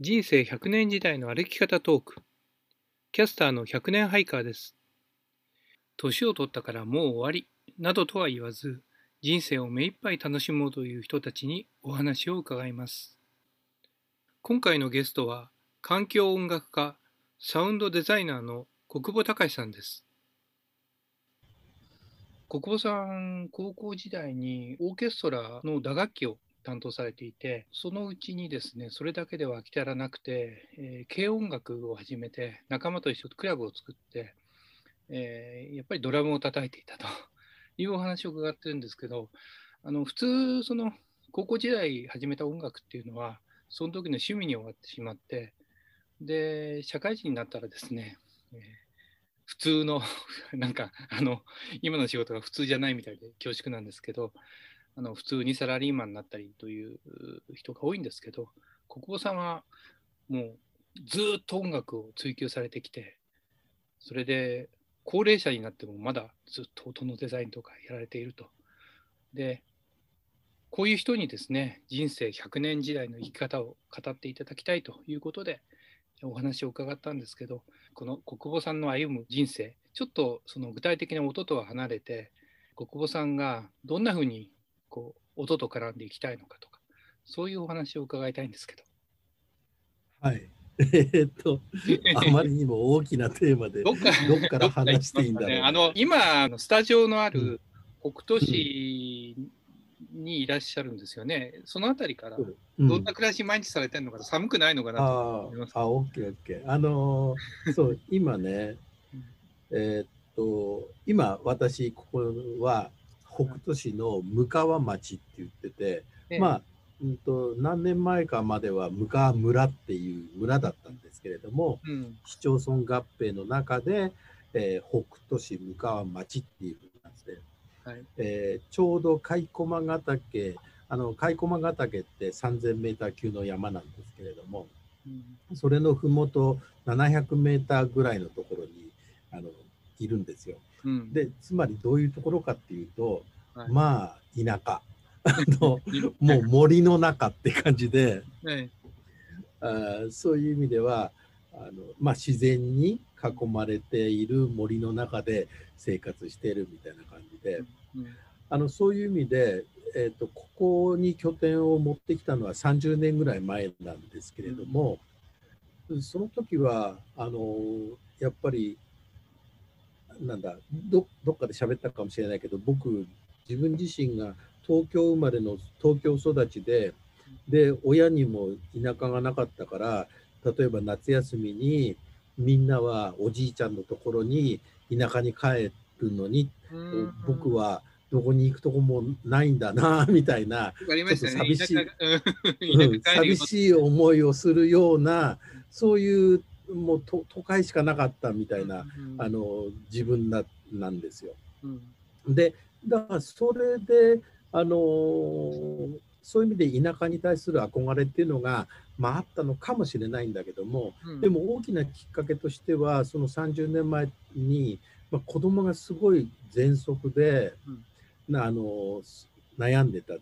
人生100年時代の歩き方トーク。キャスターの100年ハイカーです。年を取ったからもう終わり、などとは言わず、人生を目いっぱい楽しもうという人たちにお話を伺います。今回のゲストは、環境音楽家、サウンドデザイナーの国保隆さんです。国保さん、高校時代にオーケストラの打楽器を担当されていて、そのうちにですね、それだけでは飽き足らなくて、えー、軽音楽を始めて、仲間と一緒にクラブを作って、えー、やっぱりドラムを叩いていたと。いうお話を伺ってるんですけど、あの普通、その高校時代始めた音楽っていうのは、その時の趣味に終わってしまって、で、社会人になったらですね、えー、普通の なんか、あの、今の仕事が普通じゃないみたいで恐縮なんですけど、あの普通にサラリーマンになったりという人が多いんですけど、国保さんはもうずっと音楽を追求されてきて、それで高齢者になってもまだずっと音のデザインとかやられていると。で、こういう人にですね、人生100年時代の生き方を語っていただきたいということで、お話を伺ったんですけど、この国保さんの歩む人生、ちょっとその具体的な音とは離れて、国保さんがどんなふうにこう音と絡んでいきたいのかとか、そういうお話を伺いたいんですけど。はい。えー、っと、あまりにも大きなテーマで、どっから話していいんだろう、ね、あの今、スタジオのある北斗市にいらっしゃるんですよね。そのあたりから、どんな暮らし毎日されてるのかな、寒くないのかなと思います。あ、オッケーオッケー。あのー、そう、今ね、えー、っと、今、私、ここは、北斗市の向川町って言ってて、ええ、まあ、うんと、何年前かまでは向川村っていう村だったんですけれども、うん、市町村合併の中で、えー、北斗市向川町っていうふうになって、はい。えー、ちょうど甲駒ヶ岳あの甲駒ヶ岳って3000メーター級の山なんですけれども、うん、それの麓700メーターぐらいのところにあのいるんですよ。うん、でつまりどういうところかっていうと、はい、まあ田舎。あの もう森の中って感じで、はい、あそういう意味ではあの、まあ、自然に囲まれている森の中で生活しているみたいな感じで、うん、あのそういう意味で、えーと、ここに拠点を持ってきたのは30年ぐらい前なんですけれども、うん、その時はあのやっぱりなんだどどっかで喋ったかもしれないけど僕自分自身が東京生まれの東京育ちでで親にも田舎がなかったから例えば夏休みにみんなはおじいちゃんのところに田舎に帰るのに僕はどこに行くとこもないんだな みたいな、ちょっと寂しい、うん、寂しい思いをするようなそういうもう都会しかなかったみたいな、あの自分ななんですよ。でだからそれで、あのー、そういう意味で田舎に対する憧れっていうのが、まあ、あったのかもしれないんだけども、うん、でも大きなきっかけとしてはその30年前に、まあ、子供がすごい喘息で、うん、あの悩んでた。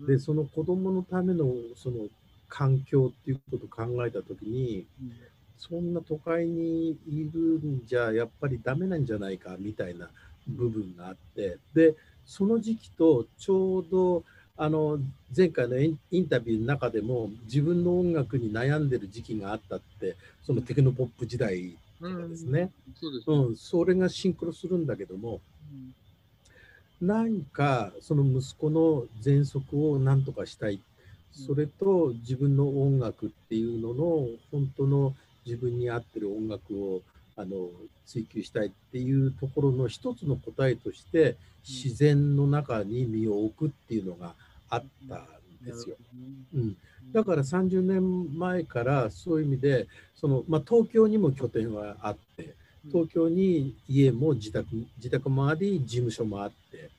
でその子供のためのその環境っていうことを考えた時に、うん、そんな都会にいるんじゃやっぱりダメなんじゃないかみたいな部分があってでその時期とちょうどあの前回のインタビューの中でも自分の音楽に悩んでる時期があったってそのテクノポップ時代とかですね、うん、うん、それがシンクロするんだけども、うん、何かその息子の喘息を何とかしたい。それと自分の音楽っていうのの本当の自分に合ってる音楽をあの追求したいっていうところの一つの答えとして自然の中に身を置くっていうのがあったんですよ。うん、だから30年前からそういう意味でその、まあ、東京にも拠点はあって東京に家も自宅自宅もあり事務所もあって。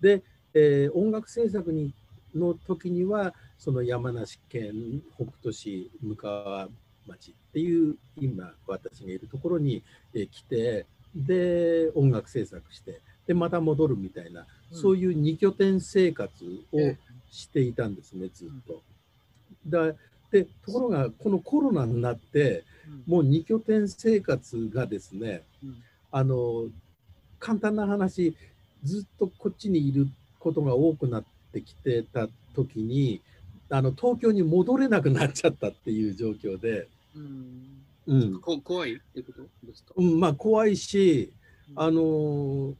で、えー、音楽制作にの時にはその山梨県北杜市向川町っていう今私がいるところに、え来てで音楽制作してでまた戻るみたいな、うん、そういう二拠点生活をしていたんですねずっと。だでところがこのコロナになってもう2拠点生活がですね、うん、あの簡単な話ずっとこっちにいることが多くなってきてた時にあの東京に戻れなくなっちゃったっていう状況で。うん。うん、怖いってことですか、うん、まあ怖いし、あの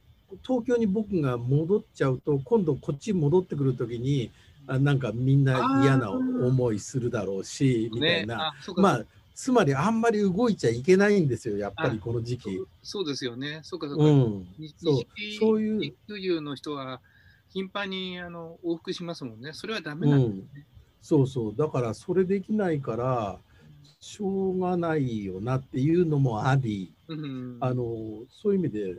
東京に僕が戻っちゃうと今度こっち戻ってくる時にあなんかみんな嫌な思いするだろうしみたいな、ね、まあつまりあんまり動いちゃいけないんですよやっぱりこの時期。そうですよね。そうかそうか、うん、そう。そういうの人は頻繁にあの往復しますもんね。それはダメなんですね、うん、そうそう。だからそれできないからしょうがないよなっていうのもあり、うん、あのそういう意味で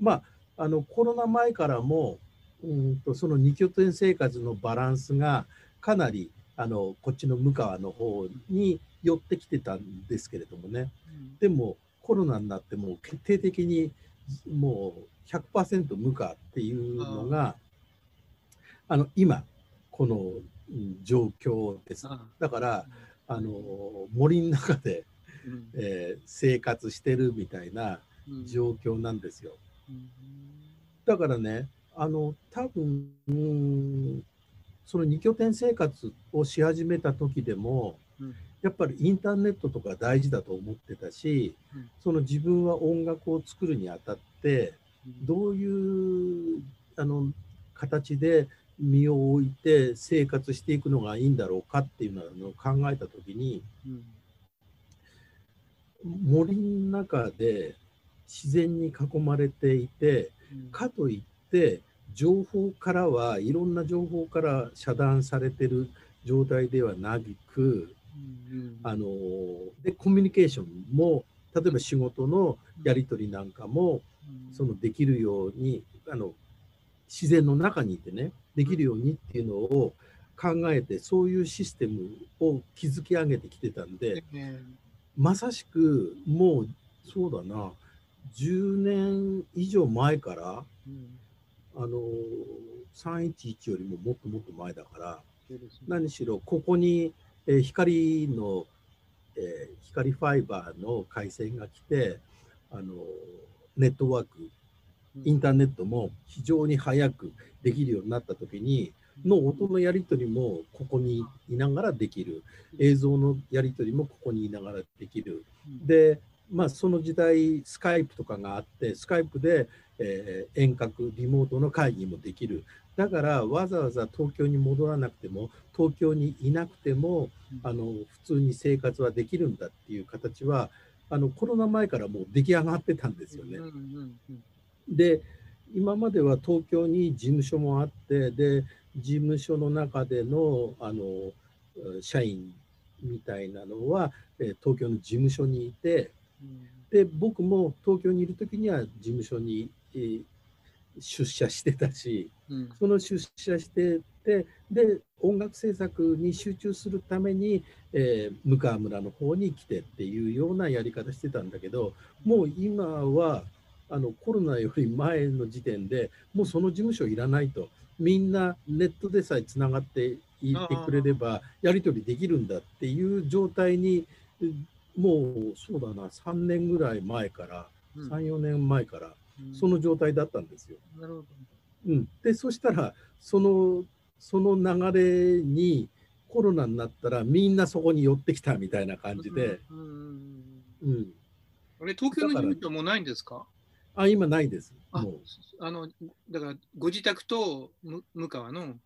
まああのコロナ前からもうんとその2拠点生活のバランスがかなりあのこっちの向川の方に寄ってきてたんですけれどもね、うん、でもコロナになっても決定的にもう100%無価っていうのがあの今この状況です。だから、あの森の中で、うん、えー、生活してるみたいな状況なんですよ。うん、だからねあの多分、うん、その2拠点生活をし始めた時でも、やっぱりインターネットとか大事だと思ってたし、その自分は音楽を作るにあたってどういうあの形で身を置いて生活していくのがいいんだろうかっていうのを考えた時に、うん、森の中で自然に囲まれていて、うん、かといって情報からはいろんな情報から遮断されてる状態ではなく、うん、あのでコミュニケーションも例えば仕事のやり取りなんかも、そのできるようにあの自然の中にいてねできるようにっていうのを考えてそういうシステムを築き上げてきてたんで、まさしくもうそうだな10年以上前から、うん、あの311よりももっともっと前だから、ね、何しろここに、えー、光の、えー、光ファイバーの回線が来てあのネットワークインターネットも非常に早くできるようになった時にの音のやり取りもここにいながらできる。映像のやり取りもここにいながらできる。でまあその時代スカイプとかがあってスカイプで、えー、遠隔リモートの会議もできる。だからわざわざ東京に戻らなくても東京にいなくてもあの普通に生活はできるんだっていう形はあのコロナ前からもう出来上がってたんですよね。で今までは東京に事務所もあってで事務所の中でのあの社員みたいなのは東京の事務所にいて、で僕も東京にいる時には事務所に出社してたし、その出社しててで音楽制作に集中するために、えー、向川村の方に来てっていうようなやり方してたんだけどもう今はあのコロナより前の時点でもうその事務所いらないと。みんなネットでさえつながっていてくれればやり取りできるんだっていう状態にもうそうだな3年ぐらい前から、うん、34年前からその状態だったんですよ。なるほど。うん、でそしたらそのその流れにコロナになったらみんなそこに寄ってきたみたいな感じで。うん、うん、あれ東京の事務所もないんですか？あ、今ないです。ああのだからご自宅と向川の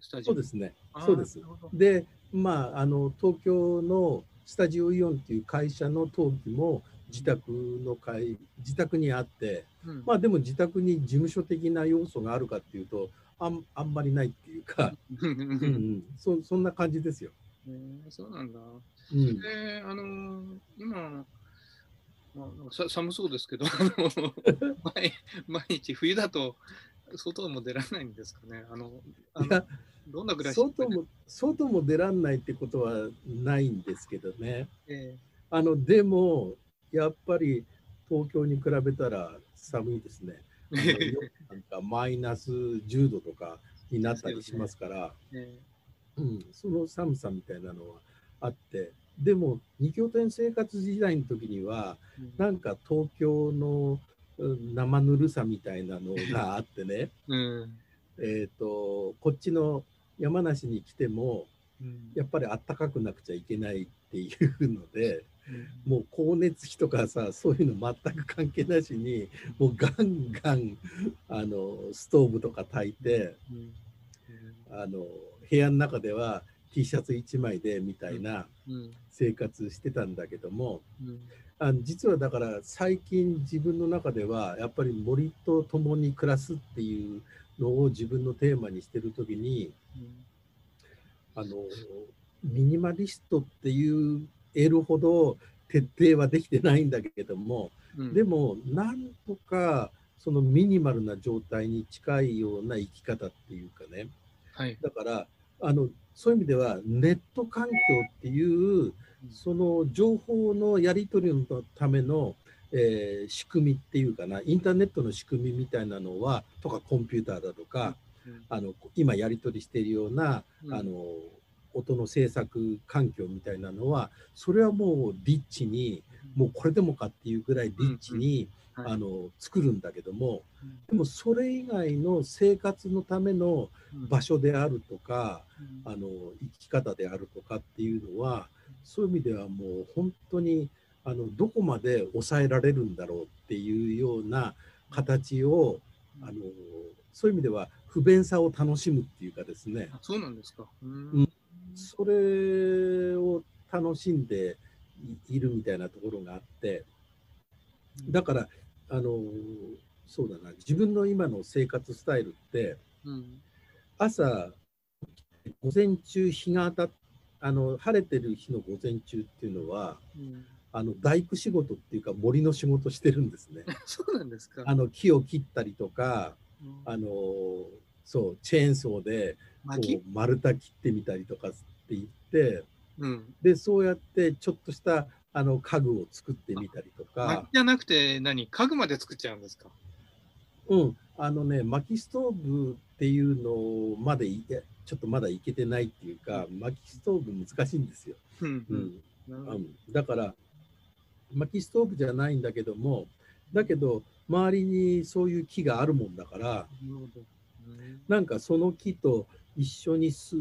スタジオそうですね。そうです。で、まああの東京のスタジオイオンっていう会社の登記も自宅の会自宅にあって、うん、まあでも自宅に事務所的な要素があるかっていうとあんあんまりないっていうか、うん、うん、そそんな感じですよ。えー、そうなんだ。うん、であの今まあ、寒そうですけど 毎、毎日冬だと外も出られないんですかね。あのあのどんなぐらい外も外も出られないってことはないんですけどね。えー、あのでもやっぱり東京に比べたら寒いですね。なんかマイナス10度とかになったりしますから、えー、うん、その寒さみたいなのはあって、でも二拠点生活時代の時には、なんか東京の生ぬるさみたいなのが あってね、うん、えっ、とこっちの山梨に来ても、やっぱりあったかくなくちゃいけないっていうので、もう光熱費とかさそういうの全く関係なしにもうガンガンあのストーブとか炊いて、あの部屋の中では T シャツ1枚でみたいな生活してたんだけども、あの実はだから最近自分の中ではやっぱり森と共に暮らすっていうのを自分のテーマにしてる時に、あのミニマリストっていう得るほど徹底はできてないんだけれども、うん、でもなんとかそのミニマルな状態に近いような生き方っていうかね、はい、だからあのそういう意味ではネット環境っていうその情報のやり取りのための、えー、仕組みっていうかなインターネットの仕組みみたいなのはとかコンピューターだとか、うん、あの今やり取りしているような、うん、あの音の制作環境みたいなのはそれはもうリッチにもうこれでもかっていうぐらいリッチに、あの作るんだけども、でもそれ以外の生活のための場所であるとか、あの生き方であるとかっていうのはそういう意味ではもう本当にあのどこまで抑えられるんだろうっていうような形をあのそういう意味では不便さを楽しむっていうかですね。そうなんですか。うん、それを楽しんでいるみたいなところがあってだからあのそうだな。自分の今の生活スタイルって、うん、朝午前中日が当たあの晴れてる日の午前中っていうのは、うん、あの大工仕事っていうか森の仕事してるんですね。そうなんですか。あの木を切ったりとか、うん、あのそうチェーンソーでこう丸太切ってみたりとかって言って、うん、でそうやってちょっとしたあの家具を作ってみたりとか。薪じゃなくて何？家具まで作っちゃうんですか？うん。あのね薪ストーブっていうのまでいちょっとまだいけてないっていうか、薪ストーブ難しいんですよ。うん、うん、だから薪ストーブじゃないんだけどもだけど周りにそういう木があるもんだから、なんかその木と一緒にす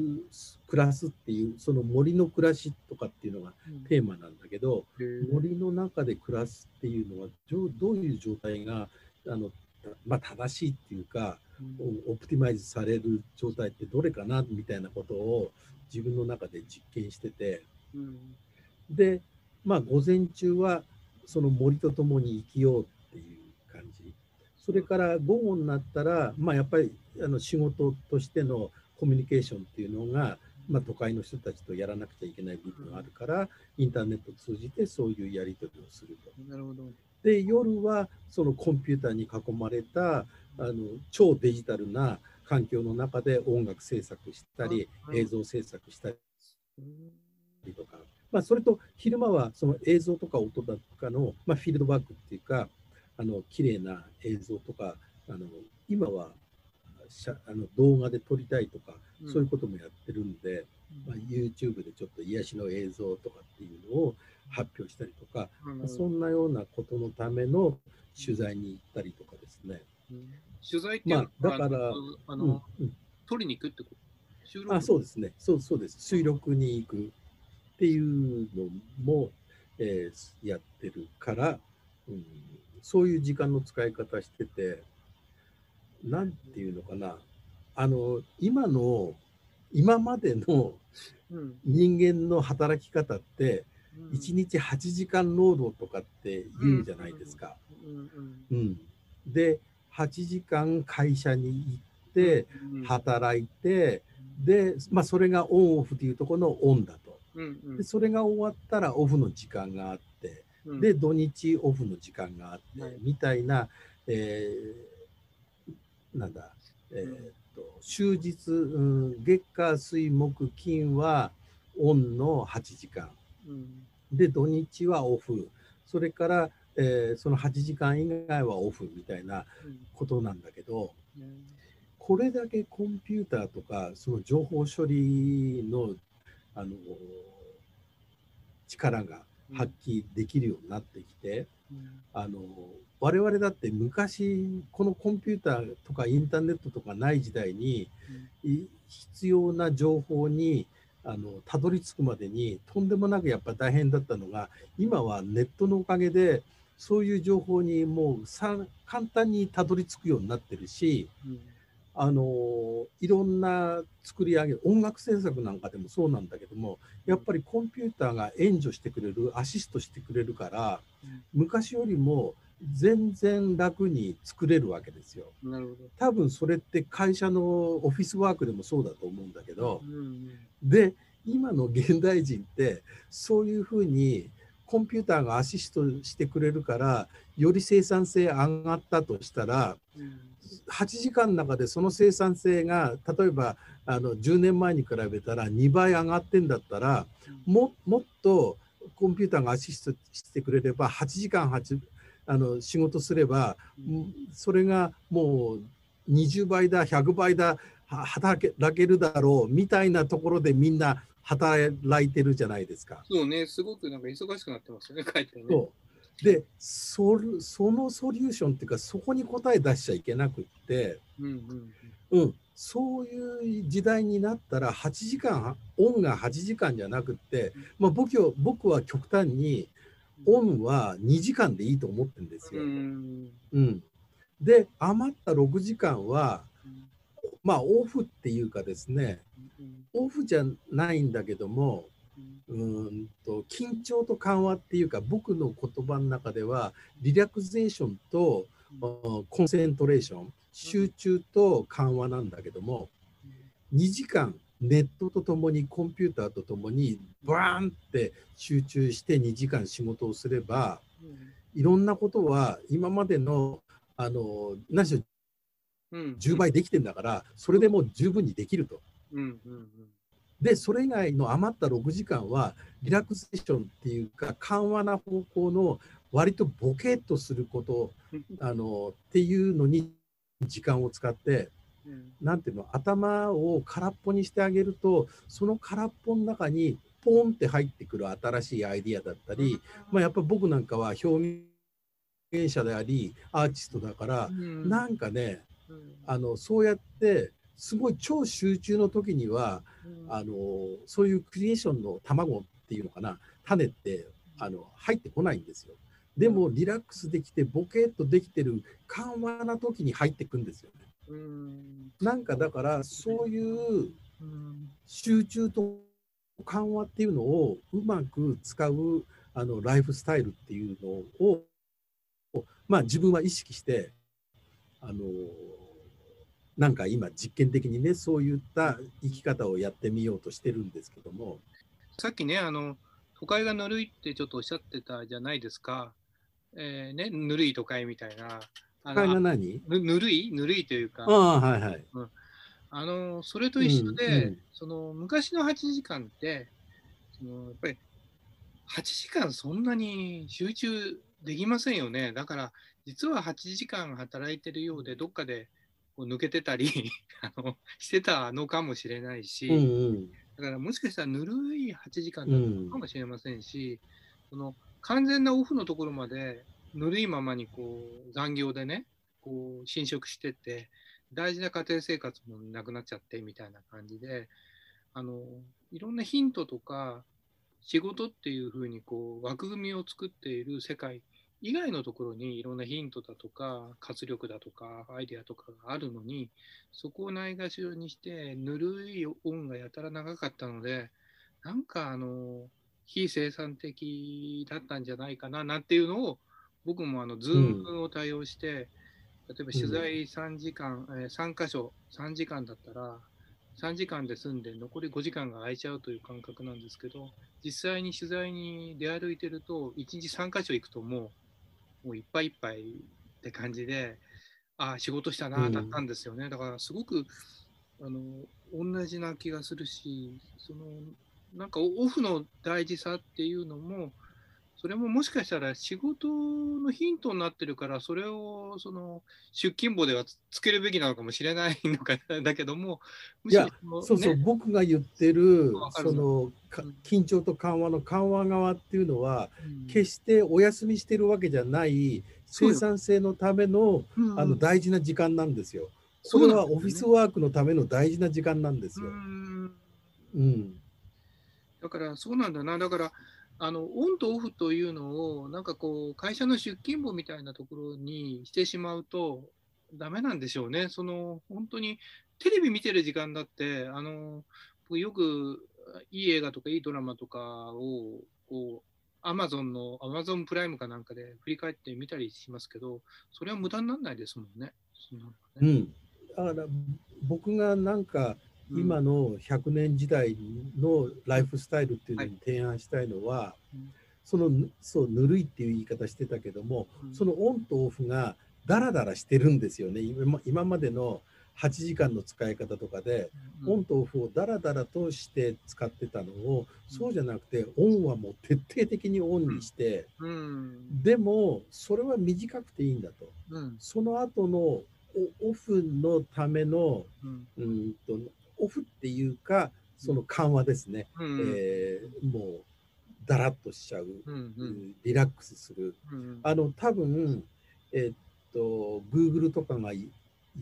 暮らすっていうその森の暮らしとかっていうのがテーマなんだけど、うん、森の中で暮らすっていうのはどういう状態があの、まあ、正しいっていうか、うん、オプティマイズされる状態ってどれかなみたいなことを自分の中で実験してて、うん、でまあ午前中はその森と共に生きようっていう感じ。それから午後になったらまあやっぱりあの仕事としてのコミュニケーションっていうのが、まあ、都会の人たちとやらなくちゃいけない部分があるから、インターネットを通じてそういうやり取りをすると。なるほど。で夜はそのコンピューターに囲まれたあの超デジタルな環境の中で音楽制作したり映像制作したり。とか、まあ、それと昼間はその映像とか音だとかの、まあ、フィールドバックっていうかあの綺麗な映像とかあの今はあの動画で撮りたいとか、そういうこともやってるんで、まあ、YouTube でちょっと癒しの映像とかっていうのを発表したりとか、まあ、そんなようなことのための取材に行ったりとかですね。取材っていうのは、まあ、だからあの、うん、撮りに行くってこと？あそうですね。そうそうです。収録に行くっていうのも、えー、やってるから、うん、そういう時間の使い方しててなんていうのかな、あの、今の、今までの人間の働き方って、1日8時間労働とかって言うじゃないですか。うん、で、8時間会社に行って、働いて、で、まあ、それがオンオフというところのオンだと。でそれが終わったらオフの時間があって、で、土日オフの時間があって、みたいな、えーなんだ、えー、っと終日、うん、月火水木金はオンの8時間、うん、で土日はオフそれから、えー、その8時間以外はオフみたいなことなんだけど、うん、これだけコンピューターとかその情報処理のあの力が発揮できるようになってきて、あの我々だって昔このコンピューターとかインターネットとかない時代に、必要な情報にあのたどり着くまでにとんでもなくやっぱ大変だったのが今はネットのおかげでそういう情報にもうさ簡単にたどり着くようになってるし、うん、あのいろんな作り上げ音楽制作なんかでもそうなんだけどもやっぱりコンピューターが援助してくれるアシストしてくれるから、うん、昔よりも全然楽に作れるわけですよ。なるほど。多分それって会社のオフィスワークでもそうだと思うんだけど、うんうん、で今の現代人ってそういうふうにコンピューターがアシストしてくれるからより生産性上がったとしたら、うん、8時間の中でその生産性が例えばあの10年前に比べたら2倍上がってんだったら、うん、ももっとコンピューターがアシストしてくれれば8時間8あの仕事すれば、うん、それがもう20倍だ100倍だ働けるだろうみたいなところでみんな働いてるじゃないですか。そうね、すごくなんか忙しくなってますよね、帰ってね。でそ、そのソリューションっていうか、そこに答え出しちゃいけなくって、うん、うんうん、そういう時代になったら、8時間、オンが8時間じゃなくって、まあ、僕は僕は極端に、オンは2時間でいいと思ってるんですよ。うん、うん、で、余った6時間は、まあ、オフっていうかですね、オフじゃないんだけども、うんと緊張と緩和っていうか僕の言葉の中ではリラクゼーションとコンセントレーション集中と緩和なんだけども2時間ネットとともにコンピューターとともにバーンって集中して2時間仕事をすればいろんなことは今までのあの何しろ10倍できてんだからそれでもう十分にできると。でそれ以外の余った6時間はリラクゼーションっていうか緩和な方向の割とボケっとすることあのっていうのに時間を使って、何ていうの頭を空っぽにしてあげるとその空っぽの中にポンって入ってくる新しいアイディアだったり、まあ、やっぱ僕なんかは表現者でありアーティストだから、なんかねあのそうやってすごい超集中の時には、うん、あのそういうクリエーションの卵っていうのかな種ってあの入ってこないんですよ。でもリラックスできてボケっとできてる緩和な時に入ってくんですよね。うん、なんかだからそういう集中と緩和っていうのをうまく使うあのライフスタイルっていうのをまあ自分は意識してあのなんか今実験的にねそういった生き方をやってみようとしてるんですけども。さっきねあの都会がぬるいってちょっとおっしゃってたじゃないですか、えー、ねぬるい都会みたいな都会が何？ぬぬるい？ぬるいというか。ああはいはい、うん、あのそれと一緒で、うんうん、その昔の8時間ってそのやっぱり8時間そんなに集中できませんよね。だから実は8時間働いてるようでどっかでこう抜けてたり あのしてたのかもしれないし、うんうん、だからもしかしたらぬるい8時間だったのかもしれませんし、うん、その完全なオフのところまでぬるいままにこう残業でねこう侵食してて大事な家庭生活もなくなっちゃってみたいな感じであのいろんなヒントとか仕事っていうふうにこう枠組みを作っている世界以外のところにいろんなヒントだとか活力だとかアイデアとかがあるのにそこをないがしろにしてぬるい音がやたら長かったのでなんかあの非生産的だったんじゃないかななんていうのを僕もあのズームを対応して、うん、例えば取材3時間、うん、えー、3箇所3時間だったら3時間で済んで残り5時間が空いちゃうという感覚なんですけど実際に取材に出歩いてると1日3箇所行くともうもういっぱいいっぱいって感じで、ああ、仕事したな、だったんですよね。うん、だからすごく、あの、同じな気がするし、その、なんかオフの大事さっていうのも、そそれももしかしたら仕事のヒントになってるから、それをその出勤簿ではつけるべきなのかもしれないのかだけども、いや、そうそう、僕が言ってる、その、緊張と緩和の緩和側っていうのは、決してお休みしてるわけじゃない、生産性のための,、あの大事な時間なんですよ。それはオフィスワークのための大事な時間なんですよ。うん、だからそうなんだな。だからあのオンとオフというのをなんかこう会社の出勤簿みたいなところにしてしまうとダメなんでしょうね。その本当にテレビ見てる時間だってあのよくいい映画とかいいドラマとかをこうアマゾンのアマゾンプライムかなんかで振り返ってみたりしますけどそれは無駄にならないですもんね。うん、だから僕がなんか今の100年時代のライフスタイルっていうのに提案したいのは、そのそうぬるいっていう言い方してたけども、そのオンとオフがダラダラしてるんですよね。今今までの8時間の使い方とかで、オンとオフをダラダラとして使ってたのを、そうじゃなくてオンはもう徹底的にオンにして、でもそれは短くていいんだと、その後のオフのための、うんとオフっていうか、その緩和ですね。うん、えー、もう、だらっとしちゃう、うんうん、リラックスする。うん、あの、多分、えー、っと、Google とかが言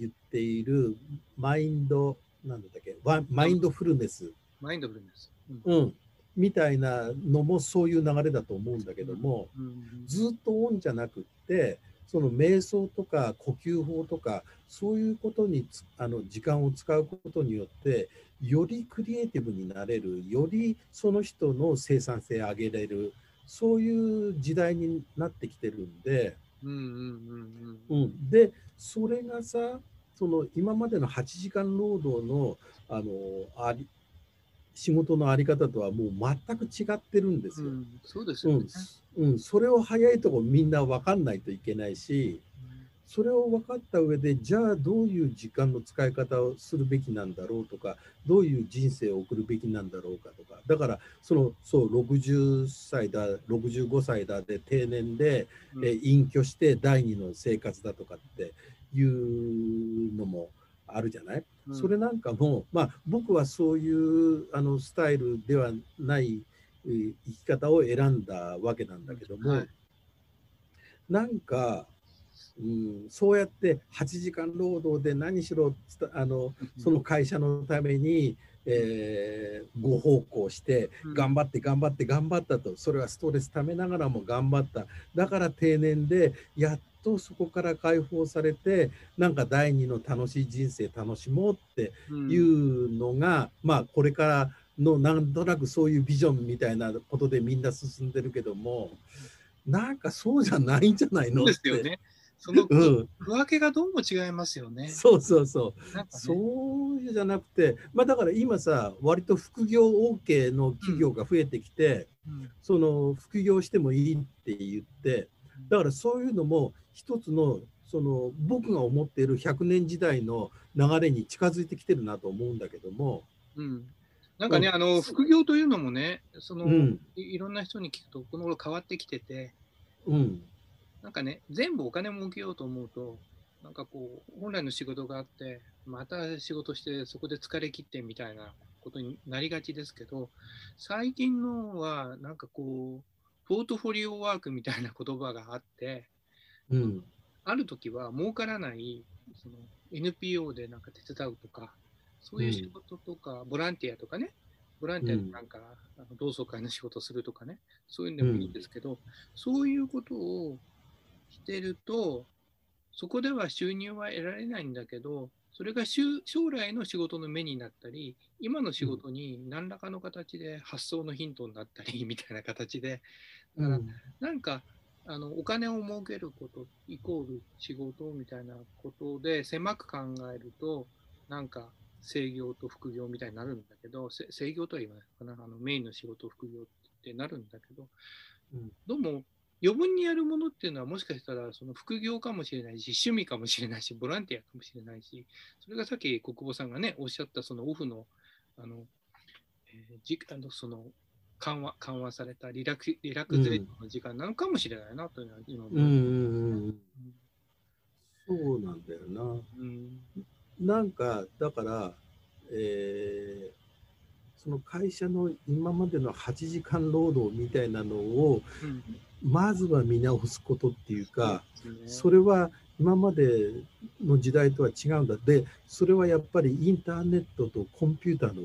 っているマインド、なんだっけ、マインドフルネス。マインドフルネス。うん。みたいなのもそういう流れだと思うんだけども、ずっとオンじゃなくって、その瞑想とか呼吸法とかそういうことにあの時間を使うことによってよりクリエイティブになれるよりその人の生産性上げれるそういう時代になってきてるんで、でそれがさその今までの8時間労働のあのあり仕事のあり方とはもう全く違ってるんですよ。うん、そうですよね、うん、うん、それを早いとこみんな分かんないといけないし、それを分かった上でじゃあどういう時間の使い方をするべきなんだろうとかどういう人生を送るべきなんだろうかとか。だからそのそう60歳だ65歳だで定年で、うん、え隠居して第二の生活だとかっていうのもあるじゃない、うん、それなんかも、まあ、僕はそういうあのスタイルではない生き方を選んだわけなんだけども、はい、なんか、うん、そうやって8時間労働で何しろあのその会社のために、えー、ご奉公して頑張って頑張って頑張ったとそれはストレスためながらも頑張った。だから定年でやっとそこから解放されてなんか第二の楽しい人生楽しもうっていうのが、うん、まあこれからのなんとなくそういうビジョンみたいなことでみんな進んでるけどもなんかそうじゃないんじゃないの？ですよね。その区分けがどうも違いますよね。そうそうそう。ね、そうじゃなくて、まあだから今さ、割と副業 OK の企業が増えてきて、うん、その副業してもいいって言って、だからそういうのも一つのその僕が思っている100年時代の流れに近づいてきてるなと思うんだけども。うん、なんかね、あの副業というのもね、その、うん、いろんな人に聞くと、この頃変わってきてて、うん、なんかね、全部お金儲けようと思うと、なんかこう、本来の仕事があって、また仕事して、そこで疲れ切ってみたいなことになりがちですけど、最近のは、なんかこう、ポートフォリオワークみたいな言葉があって、うん、ある時は儲からないその NPO でなんか手伝うとか、そういう仕事とか、うん、ボランティアとかね、ボランティアでなんか、うん、あの同窓会の仕事するとかね、そういうんでもいいんですけど、そういうことをしてると、そこでは収入は得られないんだけど、それが将来の仕事の目になったり、今の仕事に何らかの形で発想のヒントになったり みたいな形で、だからなんかあのお金を儲けることイコール仕事みたいなことで狭く考えると、なんか制業と副業みたいになるんだけど、制業とは言わないかな、あのメインの仕事、副業ってなるんだけど、うん、どうも余分にやるものっていうのはもしかしたらその副業かもしれないし、趣味かもしれないし、ボランティアかもしれないし、それがさっき国保さんがね、おっしゃったそのオフの、あの、えー、じあのその緩和緩和されたリラクリラクゼーションの時間なのかもしれないなというのは今思う。うんうん。うん、そうなんだよな。うん、なんかだから、えー、その会社の今までの8時間労働みたいなのを、うん、まずは見直すことっていうか、それは今までの時代とは違うんだ。でそれはやっぱりインターネットとコンピューターの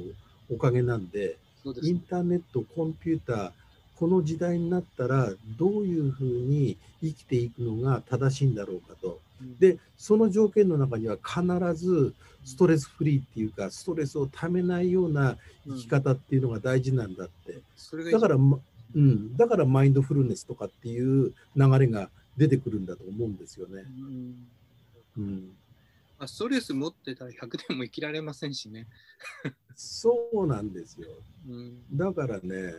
おかげなんでインターネットコンピューターこの時代になったらどういうふうに生きていくのが正しいんだろうかと。でその条件の中には必ずストレスフリーっていうかストレスをためないような生き方っていうのが大事なんだって。だから、うん、だからマインドフルネスとかっていう流れが出てくるんだと思うんですよね。うん、まあ、ストレス持ってたら100年も生きられませんしね。そうなんですよ。うん、だからね、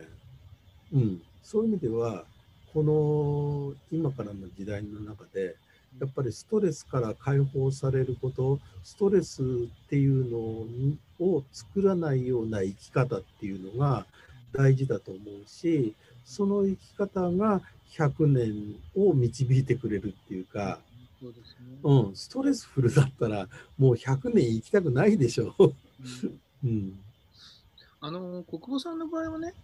うん、そういう意味では、この今からの時代の中で、やっぱりストレスから解放されること、ストレスっていうのを作らないような生き方っていうのが大事だと思うし、その生き方が100年を導いてくれるっていうか、そうですね、うん、ストレスフルだったらもう100年生きたくないでしょ。う。うん、あの国母さんの場合はね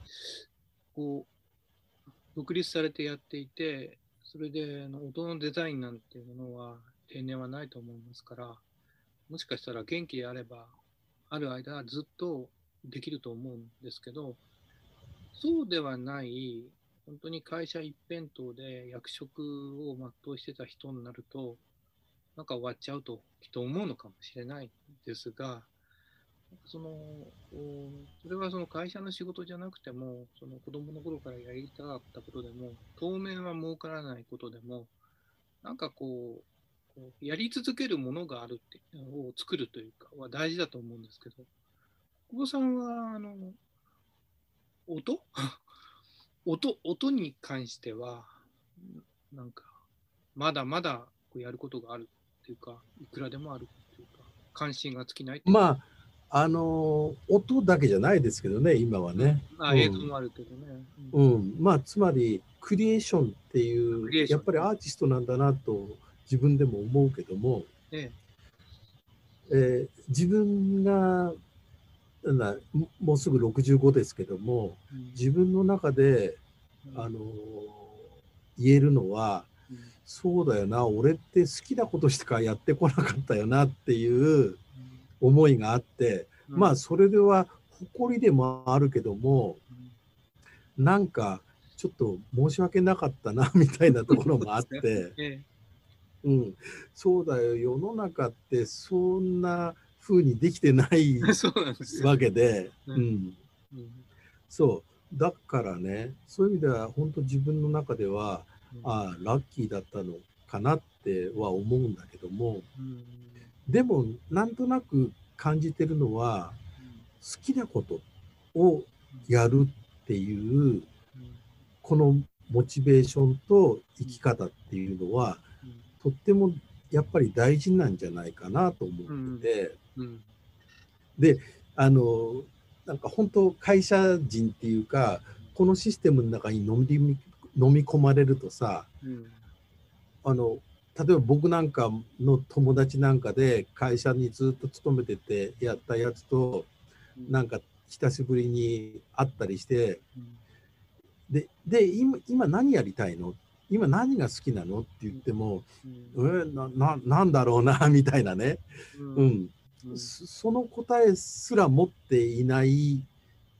こう独立されてやっていてそれであの音のデザインなんていうものは定年はないと思いますからもしかしたら元気であればある間ずっとできると思うんですけどそうではない本当に会社一辺倒で役職を全うしてた人になると、なんか終わっちゃうときっと思うのかもしれないんですが、そのそれはその会社の仕事じゃなくても、その子供の頃からやりたかったことでも、当面は儲からないことでも、なんかこう、こうやり続けるものがあるってを作るというかは大事だと思うんですけど、久保さんは、あの、音？音音に関しては、なんか、まだまだこうやることがあるっていうか、いくらでもあるっていうか、関心が尽きないまあ、あの音だけじゃないですけどね、今はね。あ、うん、映像もあるけどね。うん、うん、まあ、つまり、クリエーションっていう、やっぱりアーティストなんだなと自分でも思うけども、ええ。えー、自分がなもうすぐ65ですけども、うん、自分の中で、うん、あの言えるのは、うん、そうだよな俺って好きなことしかやってこなかったよなっていう思いがあって、まあそれでは誇りでもあるけども、うん、なんかちょっと申し訳なかったなみたいなところもあって、ええ、うん、そうだよ世の中ってそんなふうにできてない わけで、うん、そう。だからねそういう意味では本当自分の中では、うん、ああラッキーだったのかなっては思うんだけども、うん、でもなんとなく感じてるのは、好きなことをやるっていう、このモチベーションと生き方っていうのは、とってもやっぱり大事なんじゃないかなと思ってて、うん、であのなんか本当会社人っていうかこのシステムの中に飲み飲み込まれるとさ、うん、あの例えば僕なんかの友達なんかで会社にずっと勤めててやったやつと、なんか久しぶりに会ったりして、でで今今何やりたいの？今何が好きなの？って言っても、うん、えー、ななんだろうなみたいなね、うん、うん、その答えすら持っていない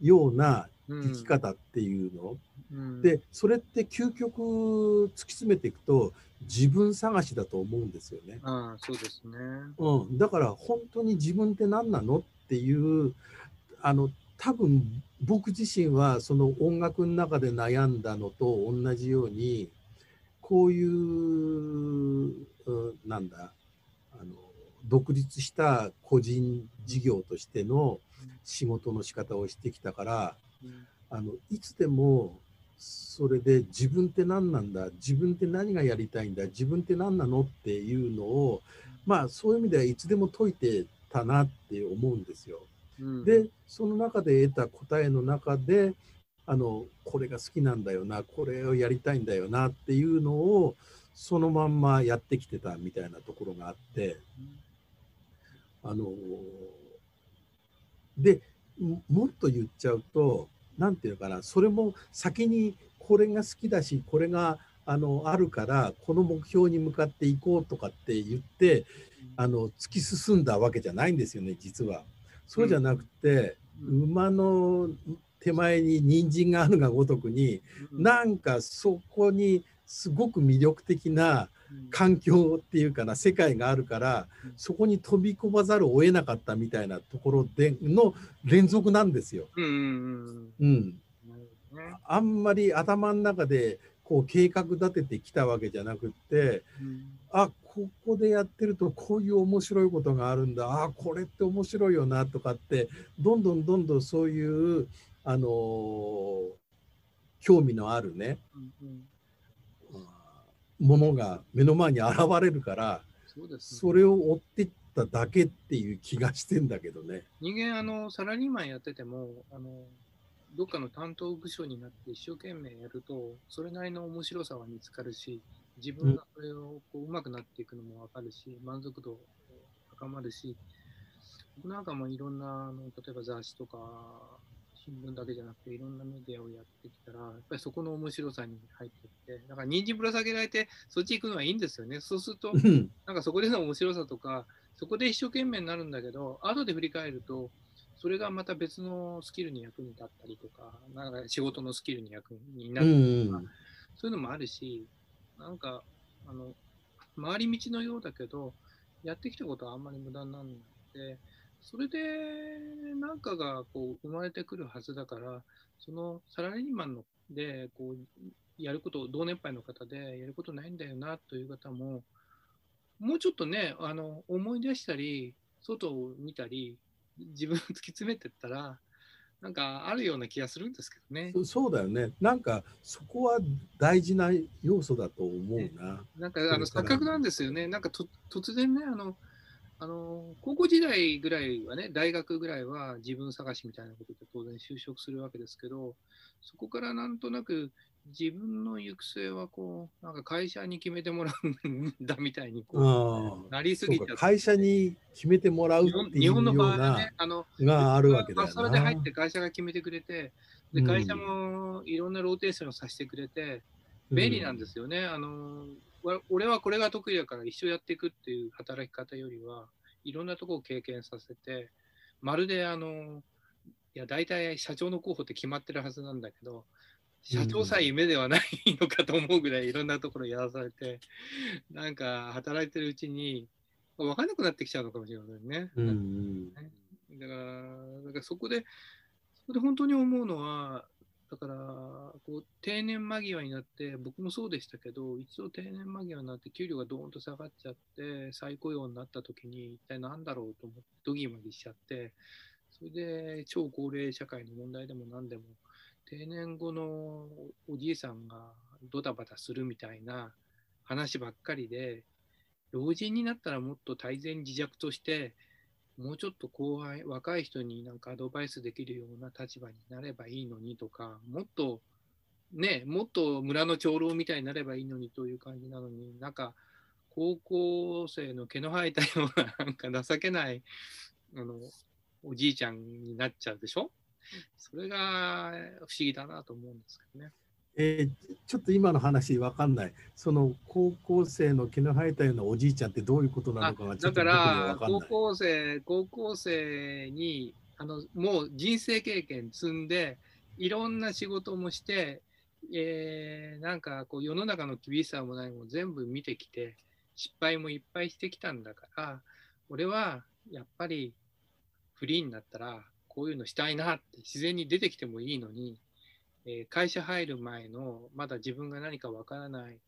ような生き方っていうの、うん、でそれって究極突き詰めていくと自分探しだと思うんですよね。あそうですね、うん、だから本当に自分って何なのっていうあの多分僕自身はその音楽の中で悩んだのと同じようにこういう、なんだ、あの、独立した個人事業としての仕事の仕方をしてきたから、あの、いつでもそれで自分って何なんだ？自分って何がやりたいんだ？自分って何なの？っていうのをまあそういう意味ではいつでも解いてたなって思うんですよ。うん、でその中で得た答えの中であのこれが好きなんだよなこれをやりたいんだよなっていうのをそのまんまやってきてたみたいなところがあってあのでもっと言っちゃうと何て言うのかなそれも先にこれが好きだしこれがあのあるからこの目標に向かっていこうとかって言ってあの突き進んだわけじゃないんですよね実は。そうじゃなくて、馬の手前に人参があるがごとくに、なんかそこにすごく魅力的な環境っていうかな世界があるからそこに飛び込まざるを得なかったみたいなところでの連続なんですよ。うん、うん、あんまり頭の中でこう計画立ててきたわけじゃなくって、うん、あここでやってるとこういう面白いことがあるんだ。あこれって面白いよなとかってどんどんどんどんそういうあのー、興味のあるね、うんうん、ものが目の前に現れるからそうです、ね、それを追っていっただけっていう気がしてんだけどね。人間あのサラリーマンやっててもあのどっかの担当部署になって一生懸命やるとそれなりの面白さは見つかるし自分がそれをこう上手くなっていくのも分かるし満足度高まるし僕なんかもいろんなあの例えば雑誌とか新聞だけじゃなくていろんなメディアをやってきたらやっぱりそこの面白さに入っていってだから人参ぶら下げられてそっち行くのはいいんですよね。そうするとなんかそこでの面白さとかそこで一生懸命になるんだけど後で振り返るとそれがまた別のスキルに役に立ったりとかなんか仕事のスキルに役になったりとか、そういうのもあるしなんかあの回り道のようだけどやってきたことはあんまり無駄にならなくてそれでなんかがこう生まれてくるはずだから、そのサラリーマンのでこうやること、同年配の方でやることないんだよなという方も、もうちょっとね、あの思い出したり、外を見たり、自分を突き詰めてったら、なんかあるような気がするんですけどね。そうだよね。なんかそこは大事な要素だと思うな。ね、なんかあの錯覚なんですよね。なんかと突然ね、あのあの高校時代ぐらいはね、大学ぐらいは自分探しみたいなことで当然就職するわけですけど、そこからなんとなく自分の行く末はこう、なんか会社に決めてもらうんだみたいにこうなりすぎちゃ会社に決めてもらうっていう日本の場合はね、あのがあるわけだよな。それで入って会社が決めてくれて、で会社もいろんなローテーションをさせてくれて、便利なんですよね。うん、あの俺はこれが得意だから一生やっていくっていう働き方よりはいろんなところを経験させてまるであのいや大体社長の候補って決まってるはずなんだけど社長さえ夢ではないのかと思うぐらいいろんなところやらされてなんか働いてるうちに分かんなくなってきちゃうのかもしれませんね。うん、だからだからそこでそこで本当に思うのはだからこう定年間際になって僕もそうでしたけど一度定年間際になって給料がどーんと下がっちゃって再雇用になった時に一体何だろうと思ってドギマギしちゃってそれで超高齢社会の問題でも何でも定年後のおじいさんがドタバタするみたいな話ばっかりで老人になったらもっと大前自弱としてもうちょっと後輩、若い人になんかアドバイスできるような立場になればいいのにとか、もっと、ね、もっと村の長老みたいになればいいのにという感じなのに、なんか、高校生の毛の生えたような、なんか情けない、あの、おじいちゃんになっちゃうでしょ？それが不思議だなと思うんですけどね。えー、ちょっと今の話わかんない。その高校生の毛の生えたようなおじいちゃんってどういうことなのかがちょっとだから高校生、高校生にあのもう人生経験積んで、いろんな仕事もして、えー、なんかこう世の中の厳しさもないも全部見てきて、失敗もいっぱいしてきたんだから、俺はやっぱりフリーになったらこういうのしたいなって自然に出てきてもいいのに、えー、会社入る前のまだ自分が何かわからない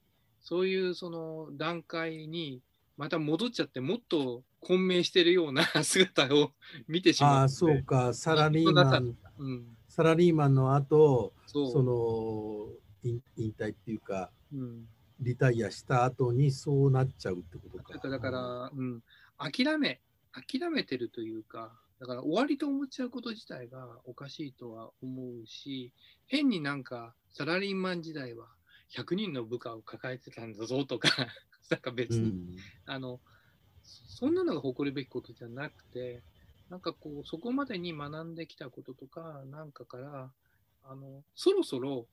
そういうその段階にまた戻っちゃってもっと混迷してるような 姿を 見てしまう。あそうか。サラリーマン、うん、サラリーマンの後その引退っていうか、うん、リタイアした後にそうなっちゃうってことか。だから、うん、諦め諦めてるというかだから終わりと思っちゃうこと自体がおかしいとは思うし、変になんかサラリーマン時代は100人の部下を抱えてたんだぞとか、なんか別に、うん、あの、そんなのが誇るべきことじゃなくて、なんかこう、そこまでに学んできたこととか、なんかから、あの、そろそろ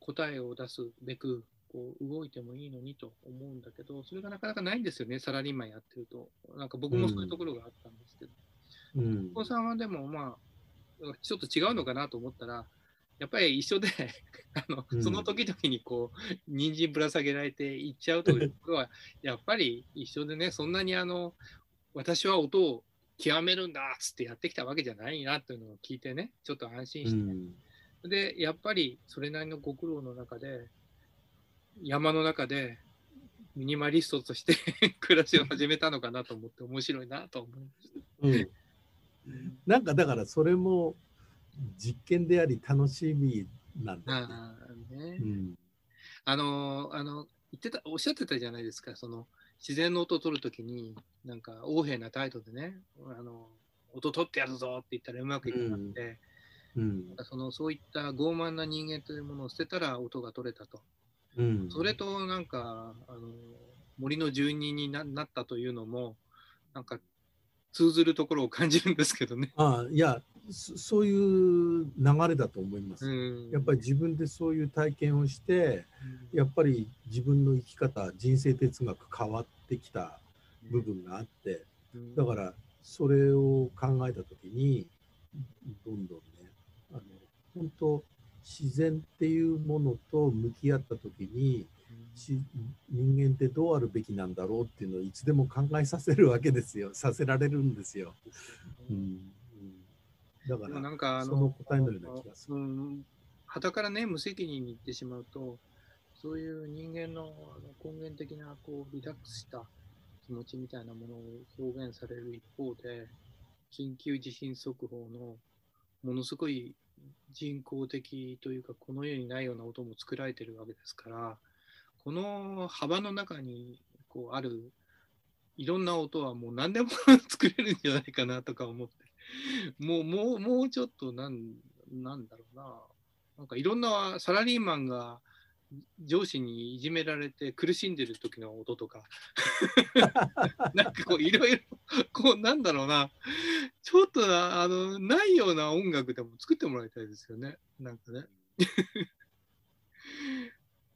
答えを出すべく、こう動いてもいいのにと思うんだけど、それがなかなかないんですよね、サラリーマンやってると。なんか僕もそういうところがあったんですけど。うん、お子さんはでも、まあ、ちょっと違うのかなと思ったら、やっぱり一緒で あの、その時々にこう、人参ぶら下げられていっちゃうということは、やっぱり一緒でね、そんなにあの、私は音を極めるんだっつってやってきたわけじゃないなというのを聞いてね、ちょっと安心して、うん、で、やっぱりそれなりのご苦労の中で、山の中でミニマリストとして 暮らしを始めたのかなと思って面白いなと思いました。うんなんかだからそれも実験であり楽しみなんだよね。あね。うん、あのあの言ってたおっしゃってたじゃないですか。その自然の音を取るときになんか横柄な態度でねあの音取ってやるぞって言ったらうまくいかなくて、うん、うん、そのそういった傲慢な人間というものを捨てたら音が取れたと。うん、それとなんかあの森の住人になったというのもなんか通ずるところを感じるんですけどね。あいやそういう流れだと思います。やっぱり自分でそういう体験をして、やっぱり自分の生き方人生哲学変わってきた部分があって、だからそれを考えた時にどんどんねあの本当自然っていうものと向き合った時に人間ってどうあるべきなんだろうっていうのをいつでも考えさせるわけですよ させられるんですよ。うん、だからなんかあのその答えのような気がする。はたからね無責任に言ってしまうとそういう人間の根源的なこうリラックスした気持ちみたいなものを表現される一方で緊急地震速報のものすごい人工的というかこの世にないような音も作られてるわけですからこの幅の中にこうあるいろんな音はもう何でも作れるんじゃないかなとか思って、もう、もう、もうちょっとなん、なんだろうな。なんかいろんなサラリーマンが上司にいじめられて苦しんでる時の音とか。なんかこういろいろこうなんだろうな。ちょっとあのないような音楽でも作ってもらいたいですよね。なんかね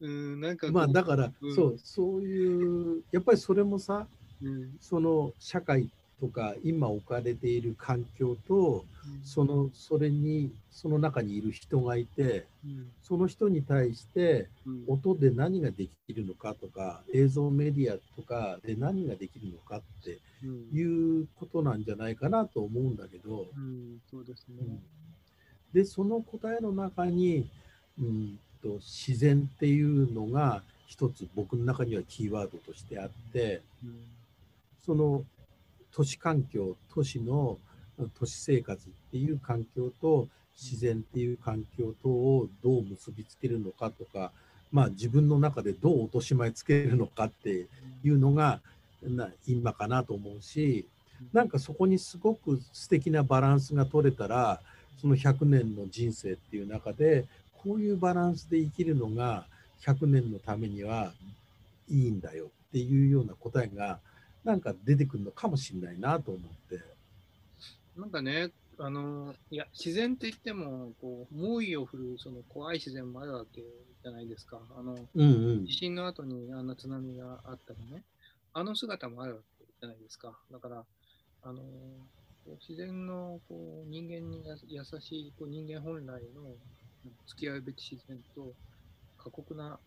うんなんかまあだから、うん、そうそういうやっぱりそれもさ、うん、その社会とか今置かれている環境と、うん、そのそれにその中にいる人がいて、その人に対して音で何ができるのかとか、映像メディアとかで何ができるのかっていうことなんじゃないかなと思うんだけど、そうですね。でその答えの中に、うんと自然っていうのが一つ僕の中にはキーワードとしてあって、その都市環境都市の都市生活っていう環境と自然っていう環境とをどう結びつけるのかとか、まあ、自分の中でどう落とし前つけるのかっていうのが今かなと思うしなんかそこにすごく素敵なバランスが取れたらその100年の人生っていう中でこういうバランスで生きるのが100年のためにはいいんだよっていうような答えがなんか出てくるのかもしれないなと思って。なんかね、あのいや自然って言ってもこう猛威を振るその怖い自然もあるわけじゃないですか。あの、うんうん、地震の後にあんな津波があったりね、あの姿もあるわけじゃないですか。だから、あの自然のこう人間に優しいこう人間本来の付き合うべき自然と過酷な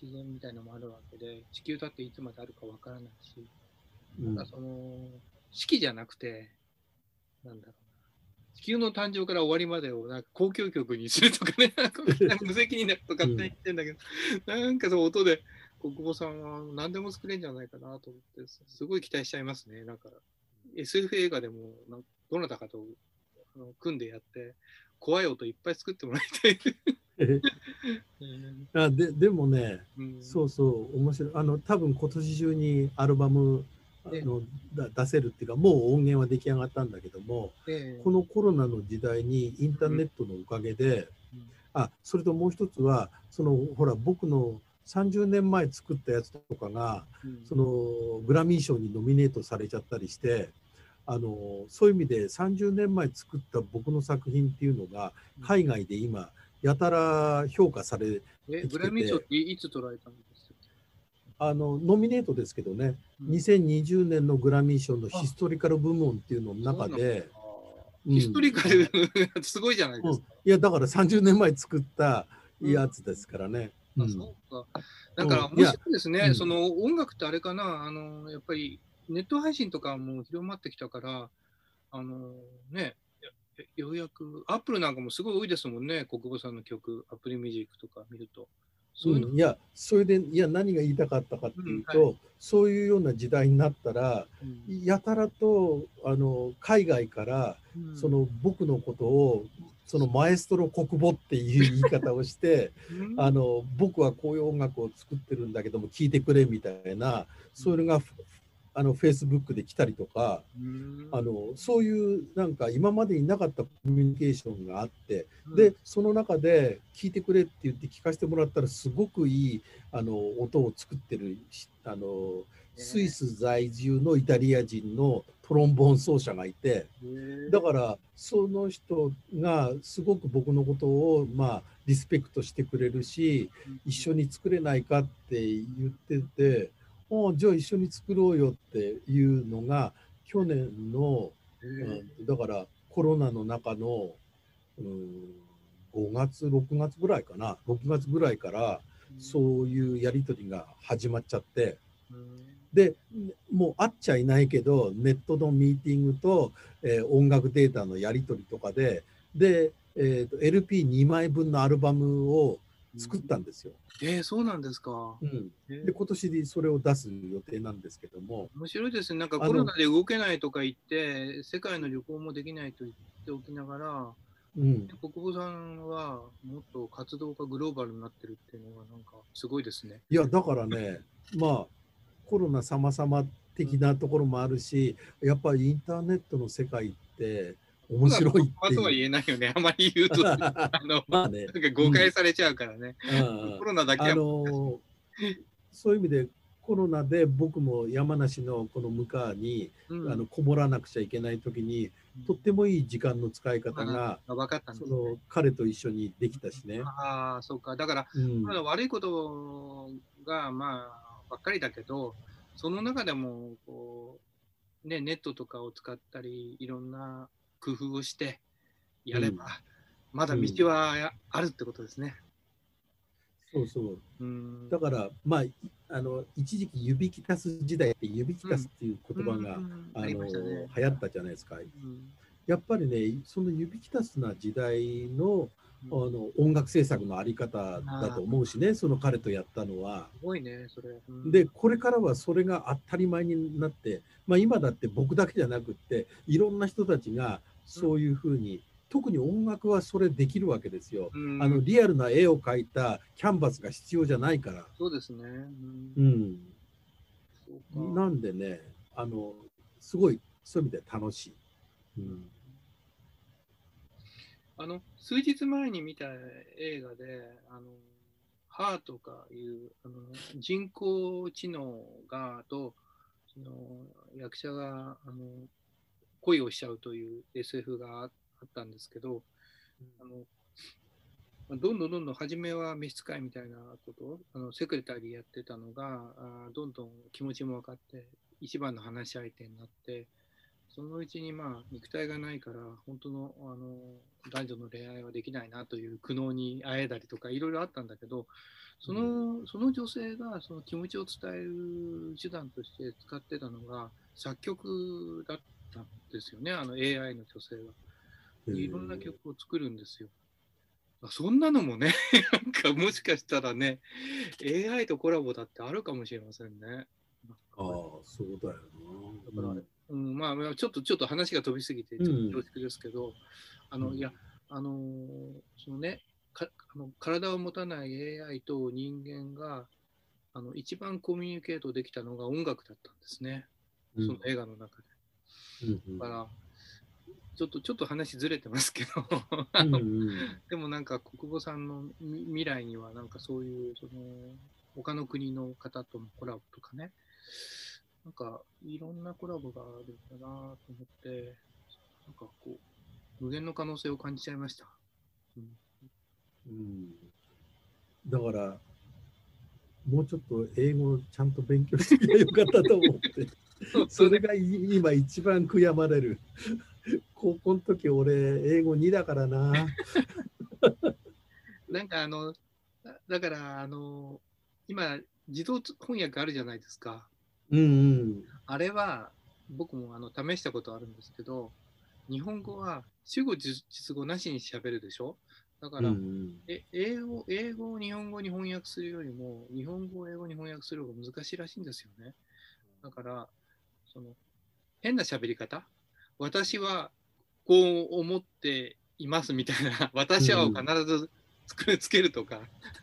自然みたいなのもあるわけで、地球だっていつまであるかわからないし、なんかその、四季じゃなくて、なんだろうな、地球の誕生から終わりまでをなんか公共曲にするとかね、無責任なこと勝手に言ってんだけど、うん、なんかその音で、国母さんは何でも作れるんじゃないかなと思って、すごい期待しちゃいますね。なんか、SF 映画でも、どなたかと組んでやって、怖い音いっぱい作ってもらいたい。あででもね、うん、そうそう面白い。あの多分今年中にアルバムあの出せるっていうかもう音源は出来上がったんだけども、このコロナの時代にインターネットのおかげで、あそれともう一つはそのほら僕の30年前作ったやつとかが、そのグラミー賞にノミネートされちゃったりしてあのそういう意味で30年前作った僕の作品っていうのが海外で今やたら評価されてえグラミー賞っていつ捉えたんですあのノミネートですけどね、うん、2020年のグラミー賞のヒストリカル部門っていうのの中で、ヒストリカル すごいじゃないですか、うん、いやだから30年前作ったやつですからね、うん、そうか。だから面白いですね、うん、その音楽ってあれかな、あのやっぱりネット配信とかも広まってきたから、あのね、ようやく、アップルなんかもすごい多いですもんね、国母さんの曲、アプリミュージックとか見ると。そういうの、うん、いや、それで、いや、何が言いたかったかっていうと、うんはい、そういうような時代になったら、うん、やたらとあの海外から、その僕のことをそのマエストロ国母っていう言い方をして、あの僕はこういう音楽を作ってるんだけども聴いてくれみたいなそういうのがあのフェイスブックで来たりとかあのそういうなんか今までになかったコミュニケーションがあって、でその中で聞いてくれって言って聞かせてもらったらすごくいいあの音を作ってるあのスイス在住のイタリア人のトロンボーン奏者がいてだからその人がすごく僕のことをまあリスペクトしてくれるし一緒に作れないかって言っててあじゃあ一緒に作ろうよっていうのが去年の、うん、だからコロナの中の、うん、5月6月ぐらいかな。6月ぐらいからそういうやり取りが始まっちゃって。でもう会っちゃいないけどネットのミーティングと、えー、音楽データのやり取りとかでで、えーと、LP2 枚分のアルバムを作ったんですよ。うん、えー、そうなんですか。うん、で今年でそれを出す予定なんですけども。面白いですね。なんかコロナで動けないとか言って世界の旅行もできないと言っておきながら。うん、国母さんはもっと活動がグローバルになってるっていうのがなんかすごいですね。いやだからね まあコロナ様々的なところもあるし、やっぱりインターネットの世界って面白いって。とは言えないよね。あまり言うと、あの、まあね、なんか誤解されちゃうからね。うん、コロナだけは。あのそういう意味でコロナで僕も山梨のこの向川に、うん、あのこもらなくちゃいけない時に、うん、とってもいい時間の使い方が、うん、かったその彼と一緒にできたしね。ああそうかだから、うん、悪いことがまあばっかりだけど、その中でもこう、ね、ネットとかを使ったり、いろんな工夫をしてやれば、うん、まだ道はあるってことですね。そうそう。うん、だから、まあ、あの一時期指きたす時代って指きたすっていう言葉が、うん、あの、ね、流行ったじゃないですか。やっぱりね、その指きたすな時代のあの音楽制作のあり方だと思うしね、その彼とやったのは。すごいね、それ。うん、で、これからはそれが当たり前になって、まあ、今だって僕だけじゃなくって、いろんな人たちがそういうふうに、うん、特に音楽はそれできるわけですよ、うん、あのリアルな絵を描いたキャンバスが必要じゃないから。そうですね。うん。なんでね、あの、すごい、そういう意味で楽しい。うんあの、数日前に見た映画で、あの、ハーとかいう、あの、人工知能が、と、その、役者が、あの、恋をしちゃうという SF があったんですけど、あの、どんどんどんどん初めは召使いみたいなことあのセクレタリーやってたのがあどんどん気持ちも分かって一番の話し相手になってそのうちにまあ肉体がないから本当のあの男女の恋愛はできないなという苦悩にあえたりとかいろいろあったんだけどそのその女性がその気持ちを伝える手段として使ってたのが作曲だったんですよねあの AI の女性が。いろんな曲を作るんですよ。そんなのもね なんかもしかしたらね AI とコラボだってあるかもしれませんね。ああそうだよな。だから、うん、まあ、ちょっと、ちょっと話が飛びすぎて、ちょっと恐縮ですけど、うん、あの、いや、あのそのね、かあの体を持たない AI と人間が、あの、一番コミュニケートできたのが音楽だったんですね。その映画の中で。だから、ちょっとちょっと話ずれてますけど。うん、でもなんか国母さんの未来にはなんかそういうその他の国の方とのコラボとかね。なんかいろんなコラボがあるんだなと思って。なんかこう無限の可能性を感じちゃいました。うん、うん、だからもうちょっと英語ちゃんと勉強してきゃよかったと思って。それが今一番悔やまれる。高校の時俺英語2だからな。なんかあの、だからあの、今自動翻訳あるじゃないですか。うんうん。あれは僕もあの試したことあるんですけど、日本語は主語実語なしに喋るでしょ？だから、うんうん、え英語、英語を日本語に翻訳するよりも、日本語を英語に翻訳する方が難しいらしいんですよね。だから、その、変な喋り方？私はこう思っていますみたいな、私は必ずつけるとか。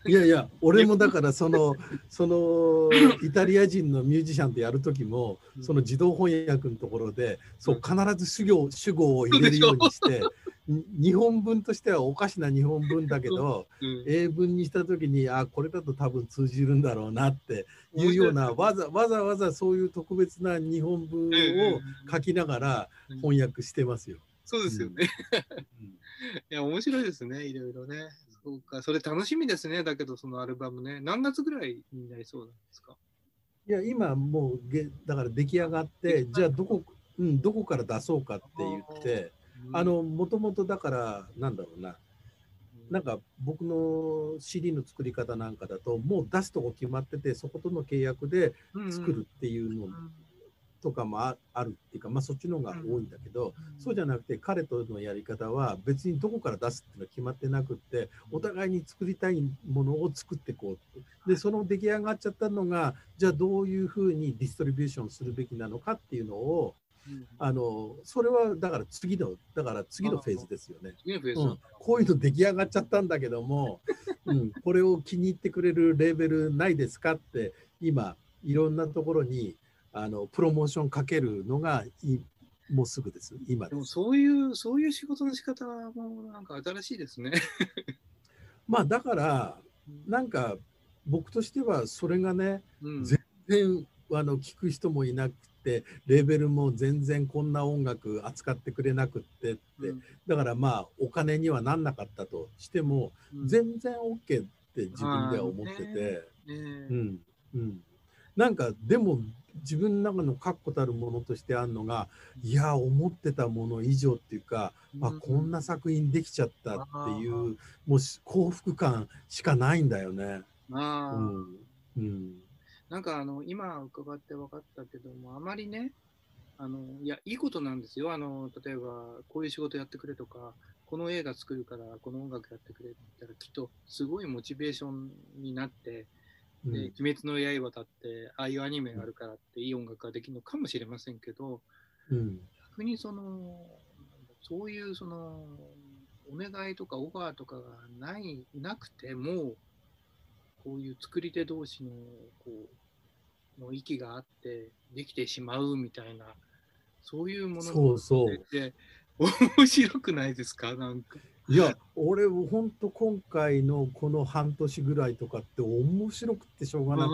いやいや、俺もだからその、そのイタリア人のミュージシャンとやる時も、その自動翻訳のところで、そう必ず主語主語を入れるようにして、日本文としてはおかしな日本文だけど、うん、英文にした時にあこれだと多分通じるんだろうなっていうようなわざわざわざそういう特別な日本文を書きながら翻訳してますよ。そうですよね。うん、いや面白いですね。いろいろね。そうか。それ楽しみですね。だけどそのアルバムね。何月ぐらいになりそうなんですか？いや今もうげだから出来上がってじゃあどこ,、うん、どこから出そうかって言って。あのもともとだからなんだろうな。なんか僕の CD の作り方なんかだともう出すとこ決まっててそことの契約で作るっていうのとかもあるっていうか、まあ、そっちの方が多いんだけど、そうじゃなくて彼とのやり方は別にどこから出すっていうのは決まってなくってお互いに作りたいものを作っていこうでその出来上がっちゃったのがじゃあどういうふうにディストリビューションするべきなのかっていうのをあのそれはだから次のだから次のフェーズですよね。うん、こういうの出来上がっちゃったんだけども、うん、これを気に入ってくれるレーベルないですかって今いろんなところにあのプロモーションかけるのがいもうすぐです、今でもそういう、そういう仕事の仕方はもうなんか新しいですね。まあだから、なんか僕としてはそれがね、うん、全然あの聞く人もいなくてレーベルも全然こんな音楽扱ってくれなくってって、うん、だからまあお金にはなんなかったとしても、うん、全然 OK って自分では思ってて、ねうん。うん、なんかでも自分の中の確固たるものとしてあるのがいや思ってたもの以上っていうか、うん、あこんな作品できちゃったっていうもう幸福感しかないんだよね。あうん、うんなんかあの今伺って分かったけども、あまりね、あのいや、いいことなんですよ。あの例えば、こういう仕事やってくれとか、この映画作るから、この音楽やってくれって言ったら、きっとすごいモチベーションになって、で、うん、鬼滅の刃だって、ああいうアニメがあるからっていい音楽ができるのかもしれませんけど、うん、逆にその、そういうその、お願いとかオファーとかがない、なくても、こういう作り手同士のこうの息があってできてしまうみたいなそういうものそうそう面白くないですか？なんか。いや俺本当今回のこの半年ぐらいとかって面白くてしょうがなく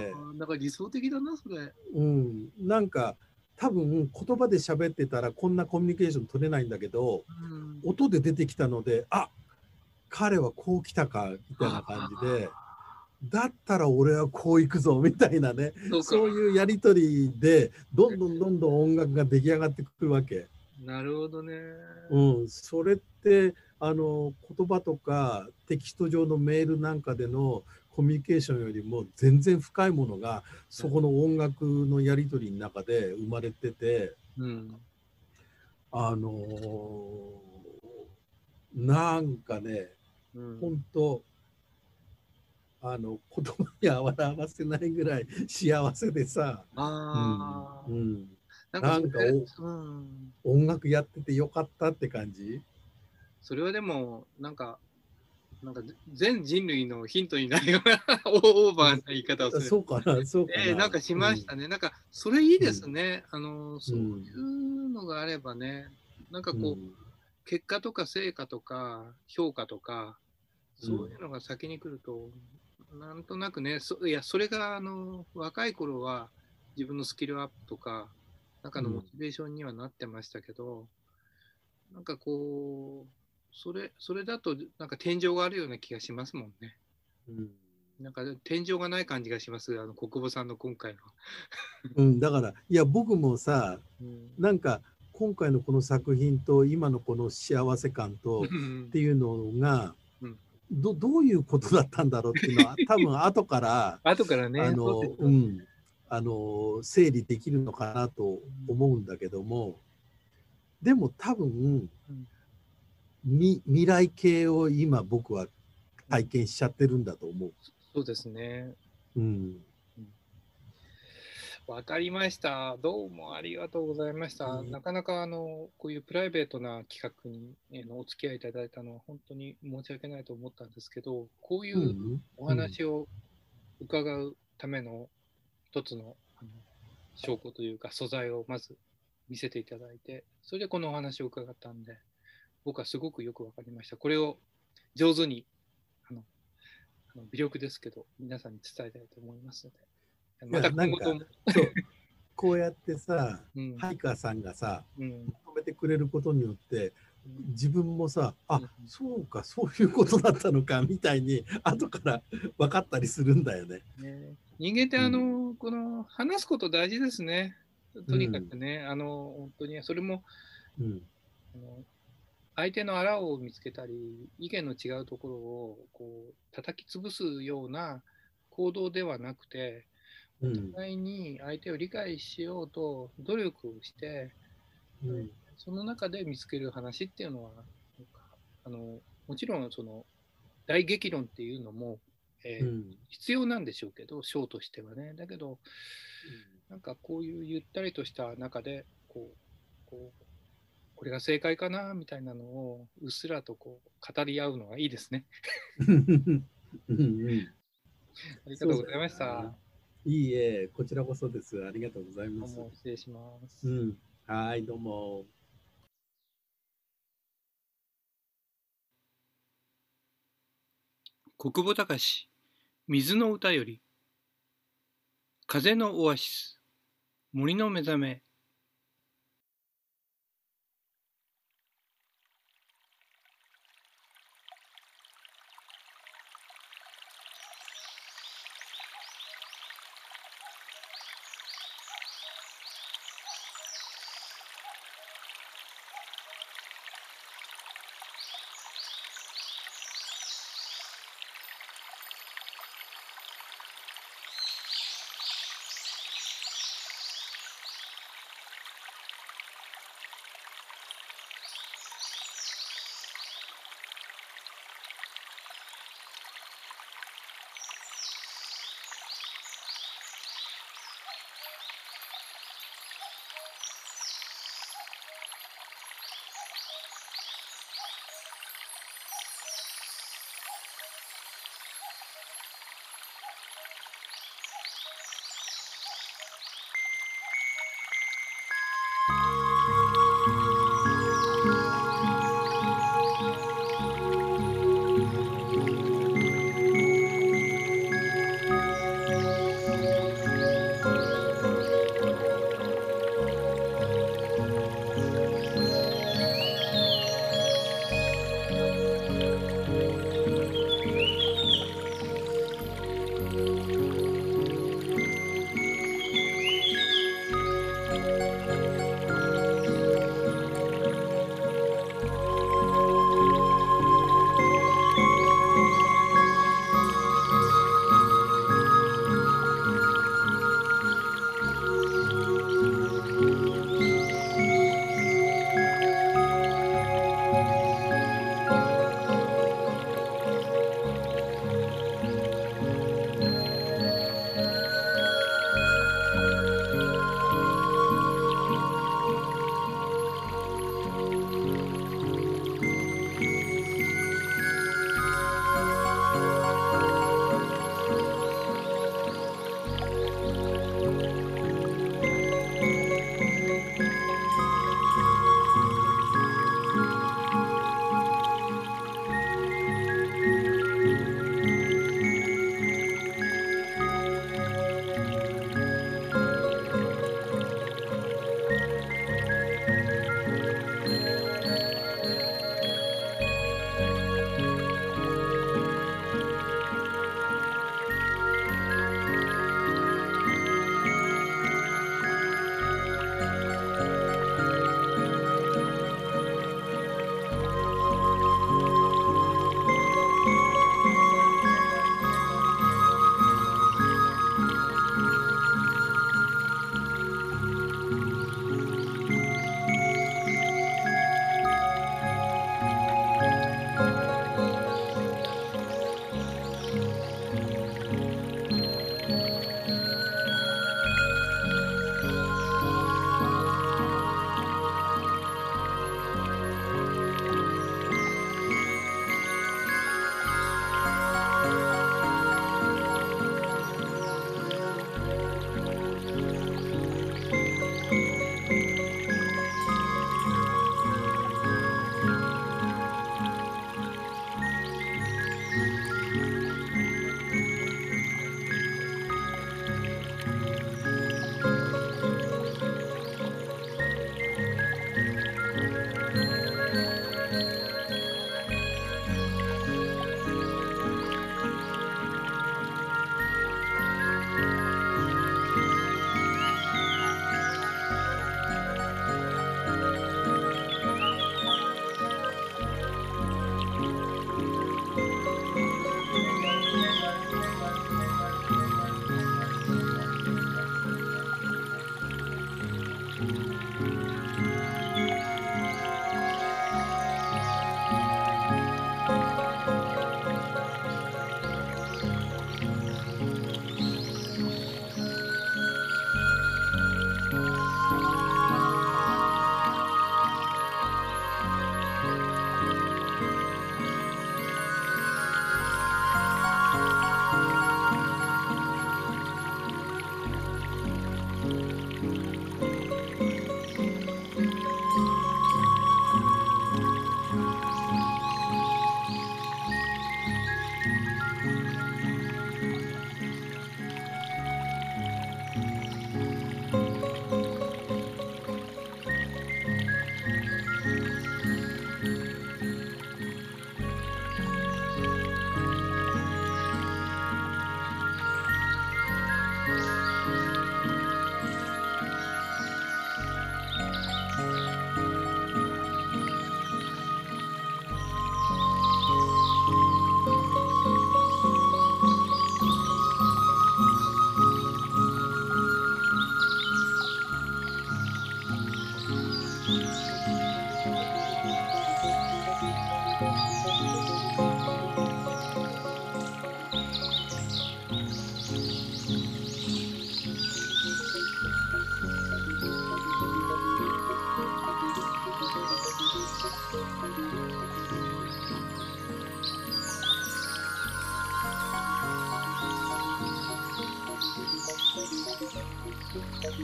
てなんか理想的だなそれ。うんなんか多分言葉で喋ってたらこんなコミュニケーション取れないんだけど、うん、音で出てきたのであ彼はこう来たかみたいな感じで。だったら俺はこういくぞみたいなね。そういうやり取りでどんどんどんどん音楽が出来上がってくるわけ。なるほどね。うん、それってあの言葉とかテキスト上のメールなんかでのコミュニケーションよりも全然深いものがそこの音楽のやり取りの中で生まれてて、うん、あのー、なんかね、うん、本当あの子供には笑わせないぐらい幸せでさ、あうん、うん、なんかうん、音楽やっててよかったって感じ？それはでもなんかなんか全人類のヒントになるような オーバーな言い方をする。そうかな、そうかな。えー、なんかしましたね。うん、なんか、それいいですね。うん、あの、そういうのがあればね、なんかこう、うん、結果とか成果とか評価とか、そういうのが先に来ると、なんとなくね、そいや、それが、あの、若い頃は自分のスキルアップとか、中のモチベーションにはなってましたけど、なんかこう、それ、それだと、なんか天井があるような気がしますもんね。うん。なんか天井がない感じがします、あの国母さんの今回の。うん、だから、いや、僕もさ、うん、なんか、今回のこの作品と今のこの幸せ感とっていうのが、うん、どどういうことだったんだろうっていうのは 多分後から後からねあの、うん、あの整理できるのかなと思うんだけどもでも多分、み未来系を今僕は体験しちゃってるんだと思う。そうですね。うん。わかりました。どうもありがとうございました。うん、なかなかあのこういうプライベートな企画に、えのお付き合いいただいたのは本当に申し訳ないと思ったんですけど、こういうお話を伺うための一つのあの証拠というか素材をまず見せていただいて、それでこのお話を伺ったんで、僕はすごくよく分かりました。これを上手に、あの、あの微力ですけど、皆さんに伝えたいと思いますので、また今後とも。こうやってさ、うん、ハイカーさんがさ、うん、止めてくれることによって、自分もさ、あ、うん、そうか、そういうことだったのかみたいに、後から分かったりするんだよね。ね。人間ってあの、うん、この話すこと大事ですね。とにかくね、あの本当にそれも、うん、あの相手のあらを見つけたり、意見の違うところをこう叩き潰すような行動ではなくて、お互いに相手を理解しようと努力をして、うん、その中で見つける話っていうのは、あのもちろんその大激論っていうのも、えーうん、必要なんでしょうけど、章としてはね。だけど、うん、なんかこういうゆったりとした中で、こう、こうこれが正解かなみたいなのをうっすらとこう語り合うのがいいですね。ありがとうございました。いいえ、こちらこそです。ありがとうございます。失礼します。うん、はい、どうも。国母隆水の歌より風のオアシス森の目覚め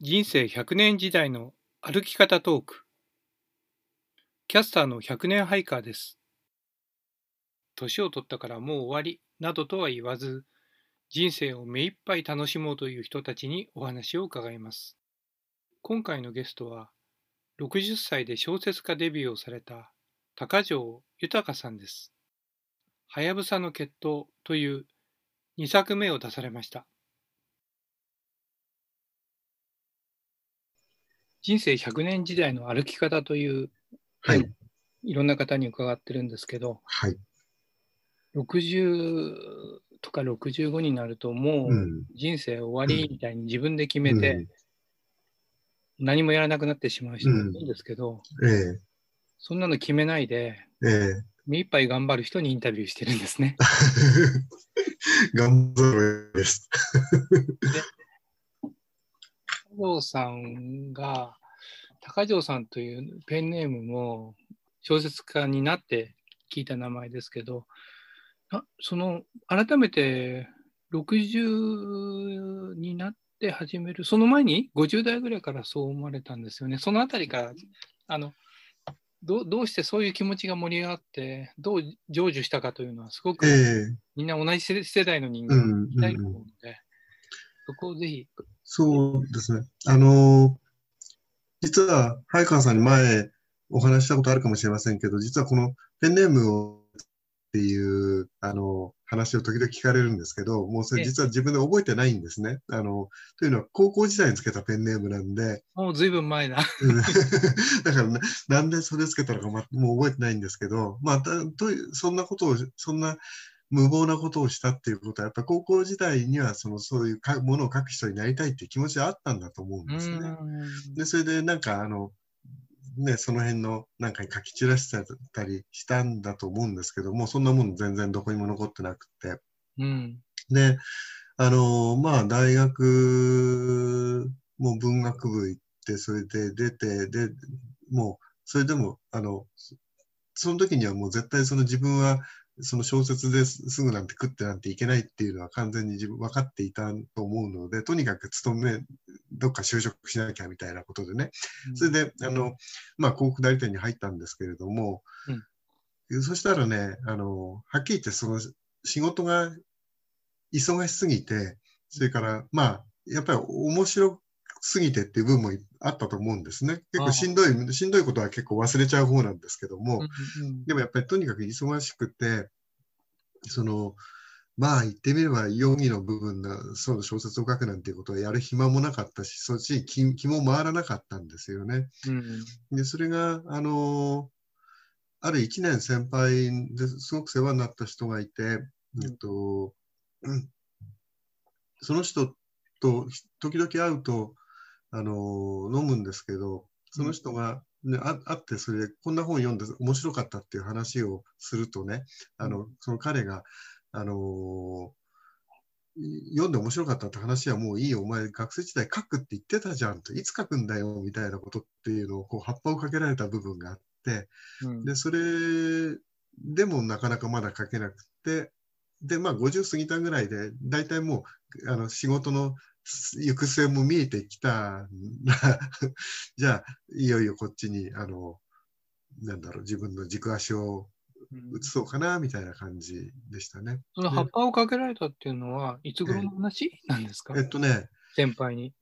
人生100年時代の歩き方トーク。キャスターの100年ハイカーです。年を取ったからもう終わりなどとは言わず人生を目いっぱい楽しもうという人たちにお話を伺います。今回のゲストは60歳で小説家デビューをされた高城豊さんです。はやぶさの決闘という2作目を出されました。人生100年時代の歩き方という、はい、いろんな方に伺ってるんですけど、はい、60とか65になるともう人生終わりみたいに自分で決めて、何もやらなくなってしまう人もいるんですけど、うんえ。そんなの決めないで、え目いっぱい頑張る人にインタビューしてるんですね。頑張るです。高城さんが、高城さんというペンネームも小説家になって聞いた名前ですけど、その改めて60になって始める、その前に50代ぐらいからそう思われたんですよね。そのあたりからあのどどうしてそういう気持ちが盛り上がって、どう成就したかというのは、すごく、みんな同じ世代の人間が聞きたいと思うので、そこをぜひ。そうですね。あの、実は、早川さんに前お話したことあるかもしれませんけど、実はこのペンネームをっていうあの話を時々聞かれるんですけど、もうそれ実は自分で覚えてないんですね。あのというのは高校時代につけたペンネームなんで。もうずいぶん前だ。だから、ね、なんでそれつけたのか、ま、もう覚えてないんですけど、まあ、とそんなことを、そんな無謀なことをしたっていうことは、やっぱ高校時代にはそのそういうものを書く人になりたいっていう気持ちはあったんだと思うんですね。で、それでなんかあの、ね、その辺のなんかに書き散らしてたりしたんだと思うんですけども、そんなもの全然どこにも残ってなくて。うん、で、あの、まあ、大学も文学部行って、それで出て、で、もう、それでも、あの、その時にはもう絶対その自分はその小説ですぐなんて食ってなんていけないっていうのは完全に自分分かっていたと思うので、とにかく勤め、どっか就職しなきゃみたいなことでね、それで、あの、まあ、広告代理店に入ったんですけれども、うん、そしたらね、あの、はっきり言ってその仕事が忙しすぎて、それから、まあ、やっぱり面白すぎてっていう部分もあったと思うんですね。結構しんどい、しんどいことは結構忘れちゃう方なんですけども、うんうん、でもやっぱりとにかく忙しくて、その、まあ言ってみれば、容疑の部分のその小説を書くなんていうことをやる暇もなかったし、そっちに気気も回らなかったんですよね。うん、で、それが、あの、ある1年先輩ですごく世話になった人がいて、えっと、うん、その人と時々会うと、あの飲むんですけど、その人が、ね、ああってそれでこんな本読んで面白かったっていう話をするとねあのその彼が、あのー読んで面白かったって話はもういいよ、お前学生時代書くって言ってたじゃんと、いつ書くんだよみたいなことっていうのをこう葉っぱをかけられた部分があって、うん、でそれでもなかなかまだ書けなくて、で、まあ50過ぎたぐらいで、大体もうあの仕事の行く末も見えてきたら、じゃあいよいよこっちに、あの、なんだろう、自分の軸足を移そうかなみたいな感じでしたね。その葉っぱをかけられたっていうのは、いつ頃の話？なんですか？えっとね、先輩に。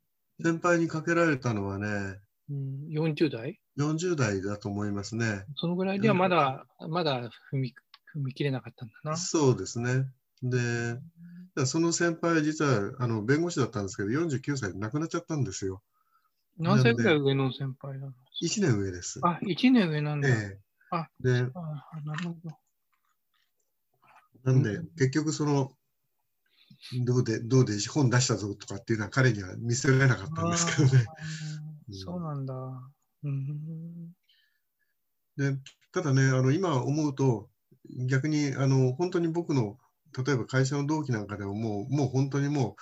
先輩にかけられたのはね、うん、40代 ?40 代だと思いますね。そのぐらいではまだ、まだ踏み踏み切れなかったんだな。そうですね。で、その先輩、実はあの弁護士だったんですけど、49歳で亡くなっちゃったんですよ。何歳ぐらい上の先輩なの ?1 年上です。あ、1年上なんだ。ええあ、で、あなるほど。なんで、結局その、どうで、どうで本出したぞとかっていうのは彼には見せられなかったんですけどね。そうなんだ。うん、でただね、あの今思うと、逆にあの本当に僕の、例えば会社の同期なんかでももう、もう本当にも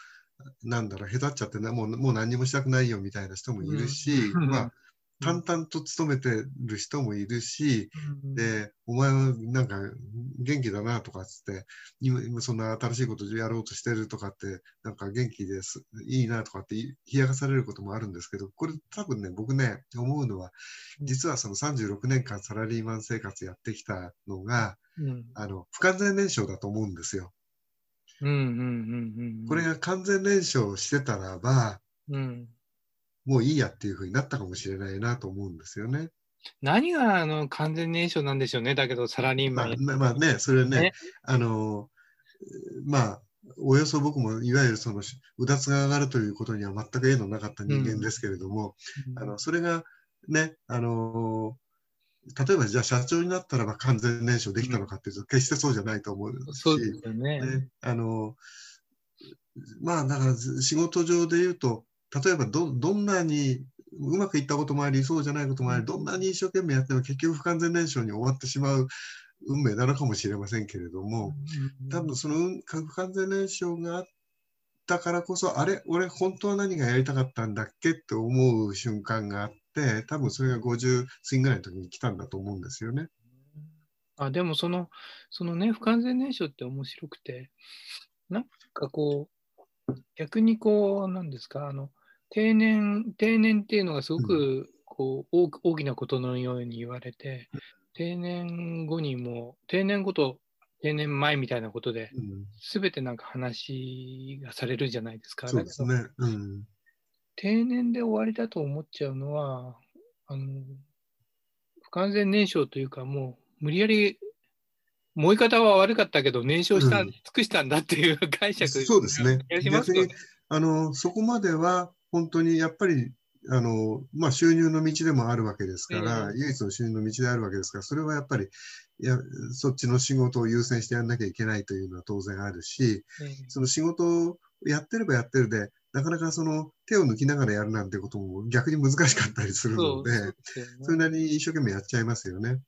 う、なんだろう、へたっちゃってね、もうもう何もしたくないよみたいな人もいるし、うん、まあ、淡々と勤めてる人もいるし、うん、で、お前はなんか元気だなとかっつって、今今そんな新しいことやろうとしてるとかって、なんか元気です、いいなとかって冷やかされることもあるんですけど、これ多分ね、僕ね、思うのは、実はその36年間サラリーマン生活やってきたのが、うん、あの、不完全燃焼だと思うんですよ。これが完全燃焼してたらば、うんもういいやっていうふうになったかもしれないなと思うんですよね。何があの完全燃焼なんでしょうね、だけどサラリーマン。まあ、まあ、ね、それね、ね。あの、まあ、およそ僕もいわゆるそのうだつが上がるということには全く縁のなかった人間ですけれども、うん、あのそれがね、あの例えばじゃあ社長になったらば完全燃焼できたのかっていうと、決してそうじゃないと思うし、そうですよね、ね、あのまあだから仕事上で言うと例えばどどんなにうまくいったこともありそうじゃないこともありどんなに一生懸命やっても結局不完全燃焼に終わってしまう運命なのかもしれませんけれども多分その不完全燃焼があったからこそあれ俺本当は何がやりたかったんだっけって思う瞬間があって多分それが50過ぎぐらいの時に来たんだと思うんですよね。あでもそのそのね不完全燃焼って面白くてなんかこう逆にこうなんですかあの定年、定年っていうのがすごくこう、うん、大きなことのように言われて、定年後にも、定年後と定年前みたいなことで、す、べ、てなんか話がされるじゃないですか。そうですね。うん、定年で終わりだと思っちゃうのは、あの不完全燃焼というか、もう無理やり燃え方は悪かったけど、燃焼した、うん、尽くしたんだっていう解釈、そうですね。逆にあのそこまでは本当にやっぱりあの、まあ、収入の道でもあるわけですから、唯一の収入の道であるわけですから、それはやっぱりやそっちの仕事を優先してやんなきゃいけないというのは当然あるし、その仕事をやってればやってるで、なかなかその手を抜きながらやるなんてことも逆に難しかったりするので、それなりに一生懸命やっちゃいますよね。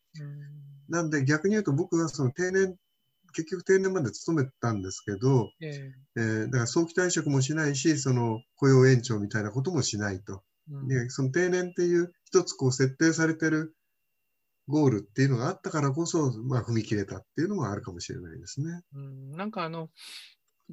なんで逆に言うと僕はその定年結局定年まで勤めたんですけど、えー、えー、だから早期退職もしないし、その雇用延長みたいなこともしないと。うん、でその定年っていう一つこう設定されてるゴールっていうのがあったからこそ、まあ、踏み切れたっていうのもあるかもしれないですね。うん、なんかあの、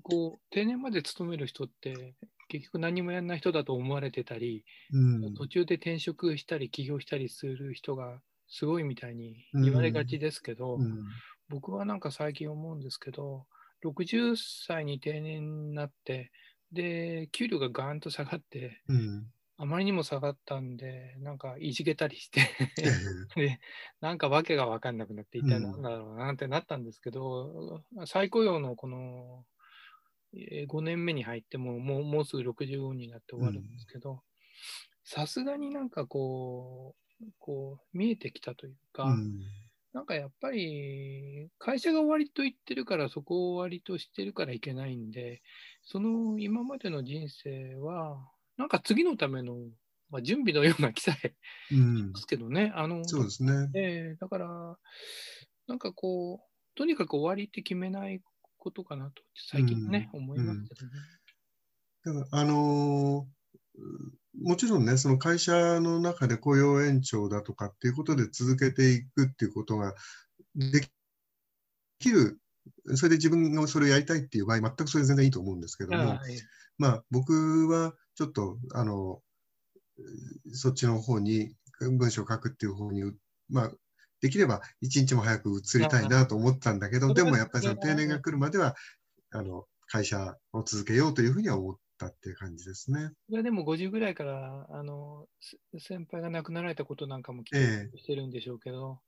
こう、定年まで勤める人って、結局何もやらない人だと思われてたり、うん、途中で転職したり起業したりする人がすごいみたいに言われがちですけど、うん、僕はなんか最近思うんですけど、60歳に定年になって、で、給料がガーンと下がって、うん、あまりにも下がったんで、なんかいじけたりしてで、なんか訳が分かんなくなって、一体何だろうなってなったんですけど、うん、再雇用のこの5年目に入っても、もうもうすぐ65になって終わるんですけど、さすがになんかこう、こう見えてきたというか、うんなんかやっぱり会社が終わりと言ってるからそこを終わりとしてるからいけないんでその今までの人生はなんか次のためのまあ、準備のような記載うんですけどね。あのそうですね。ええだから、なんかこう、とにかく終わりって決めないことかなと、最近ね、思いますけどね。だからあのーもちろんね、その会社の中で雇用延長だとかっていうことで続けていくっていうことができる、それで自分がそれをやりたいっていう場合、全くそれ全然いいと思うんですけども、はいまあ、僕はちょっと、あの、そっちの方に、文章を書くっていう方に、まあ、できれば一日も早く移りたいなと思ったんだけど、でもやっぱりその定年が来るまでは、あの、会社を続けようというふうには思ったっていう感じですね。それでも50ぐらいから、あの、せ先輩が亡くなられたことなんかも聞ええいてるんでしょうけど、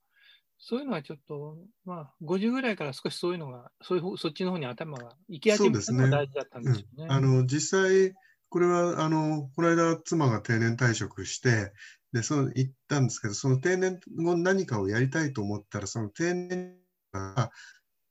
そういうのはちょっと、まあ、50ぐらいから少しそういうのが、そういう方そっちの方に頭が行き始めたのが大事だったんでうしょうね。ん、あの実際、これはあのこの間、妻が定年退職して、でその言ったんですけど、その定年後何かをやりたいと思ったら、その定年が、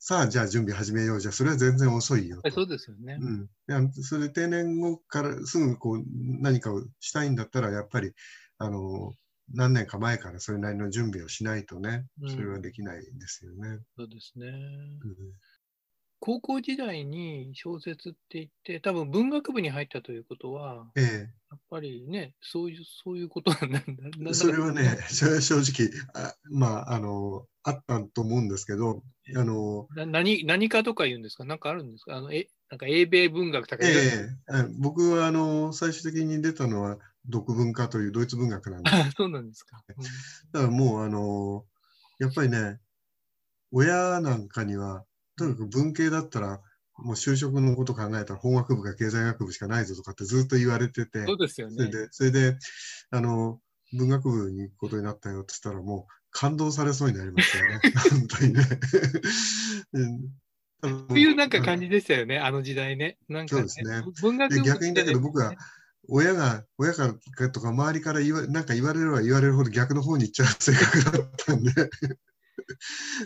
さあ、じゃあ準備始めようじゃ、それは全然遅いよと。そうですよね。うん、いやそれで定年後からすぐこう何かをしたいんだったら、やっぱりあの何年か前からそれなりの準備をしないとね、うんそれはできないですよね。そうですね。うん高校時代に小説って言って、多分文学部に入ったということは、えやっぱりね、そういう、そういうことなんだ。それはね、正直あ、まあ、あの、あったと思うんですけど、あの、な何、何かとか言うんですか？なんかあるんですか？あの、え、なんか英米文学とかええ。え僕はあの最終的に出たのは、独文化というドイツ文学なんで。す。あそうなんですか。うん。だからもう、あの、やっぱりね、親なんかには、とにかく文系だったら、もう就職のこと考えたら法学部か経済学部しかないぞとかってずっと言われてて、そうですよね。それで、それで、あの、文学部に行くことになったよって言ったら、もう感動されそうになりましたよね。本当にね。うんそういうなんか感じでしたよね、あの時代ね。なんか、ね、そうですね文学部で逆にだけど僕はね親が、親からとか周りから言わなんか言われれば言われるほど逆の方に行っちゃう性格だったんで。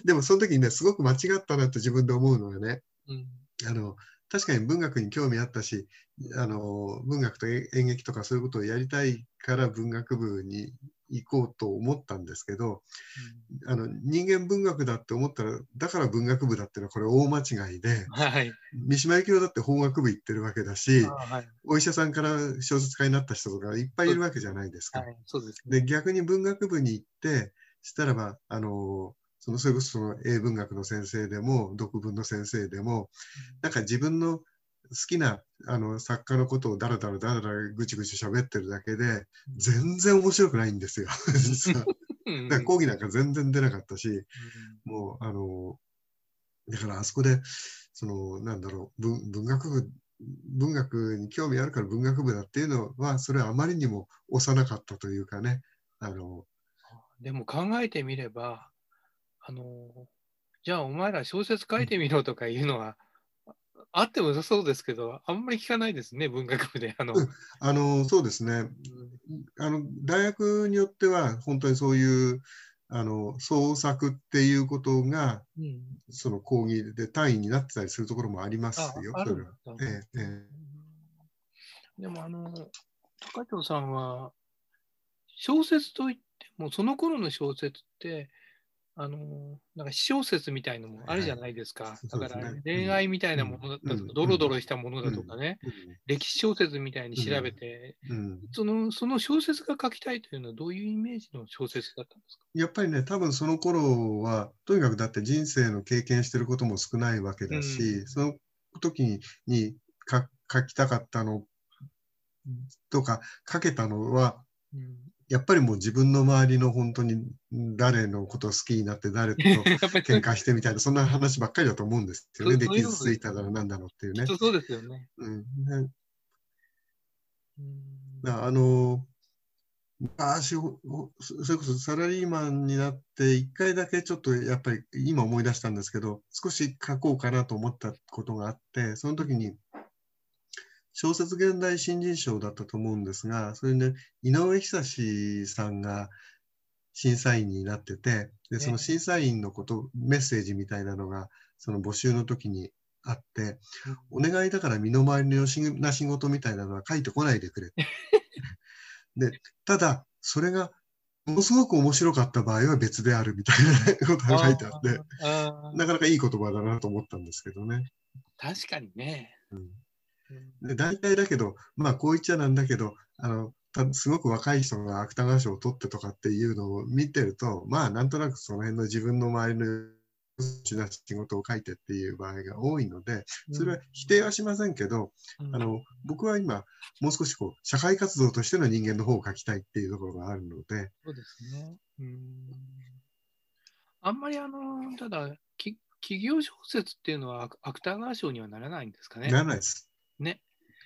でもその時にね、すごく間違ったなって自分で思うのはね、うんあの確かに文学に興味あったしあの文学と演劇とかそういうことをやりたいから文学部に行こうと思ったんですけどあの人間文学だって思ったらだから文学部だっていうのはこれ大間違いではい。三島由紀夫だって法学部行ってるわけだしあはい。お医者さんから小説家になった人とかいっぱいいるわけじゃないですか。で逆に文学部に行ってしたらばあのそのそれこそその英文学の先生でも読文の先生でもなんか自分の好きなあの作家のことをだらだらだらだらぐちぐち喋ってるだけで全然面白くないんですよ。実は。うん。だから講義なんか全然出なかったしうんもうあのだからあそこでそのなんだろう文文学部文学に興味あるから文学部だっていうのはそれはあまりにも幼かったというかね。あのでも考えてみれば、あの、じゃあお前ら小説書いてみろとかいうのは、あっても良さそうですけど、あんまり聞かないですね、文学部で。あの、うん。あのそうですね。あの大学によっては本当にそういうあの創作っていうことがうん。その講義で単位になってたりするところもありますあよ。それは。だえええ。でもあの、高藤さんは、小説といっても、その頃の小説って、あの、なんか私小説みたいのもあるじゃないですか。そうだから恋愛みたいなものだったとか、うん。ドロドロしたものだとかね、え歴史小説みたいに調べて、うん。うん。そのその小説が書きたいというのはどういうイメージの小説だったんですか？やっぱりね、多分その頃は、とにかくだって人生の経験してることも少ないわけだし、うん。その時に書きたかったのとか、書けたのは、うんやっぱりもう自分の周りの本当に誰のことを好きになって誰と 喧嘩してみたいな、そんな話ばっかりだと思うんですよね。で、傷ついただろなんだろうっていうね。そうですよね。うん、ねあの昔それこそサラリーマンになって一回だけちょっとやっぱり今思い出したんですけど少し書こうかなと思ったことがあってその時に小説現代新人賞だったと思うんですがそれで、井上久志さんが審査員になっててでその審査員のことメッセージみたいなのがその募集の時にあってお願いだから身の回りのよしな仕事みたいなのは書いてこないでくれ。で、ただ、それがものすごく面白かった場合は別であるみたいなことが書いてあって、なかなかいい言葉だなと思ったんですけどね。確かにね。うんで大体だけど、まあこう言っちゃなんだけど、あのたすごく若い人が芥川賞を取ってとかっていうのを見てると、まあなんとなくその辺の自分の周りのな仕事を書いてっていう場合が多いので、それは否定はしませんけど、うんあの僕は今、もう少しこう社会活動としての人間の方を書きたいっていうところがあるので、そうですね。うんあんまりあの、ただ、き企業小説っていうのは芥芥川賞にはならないんですかね？ならないです。ね。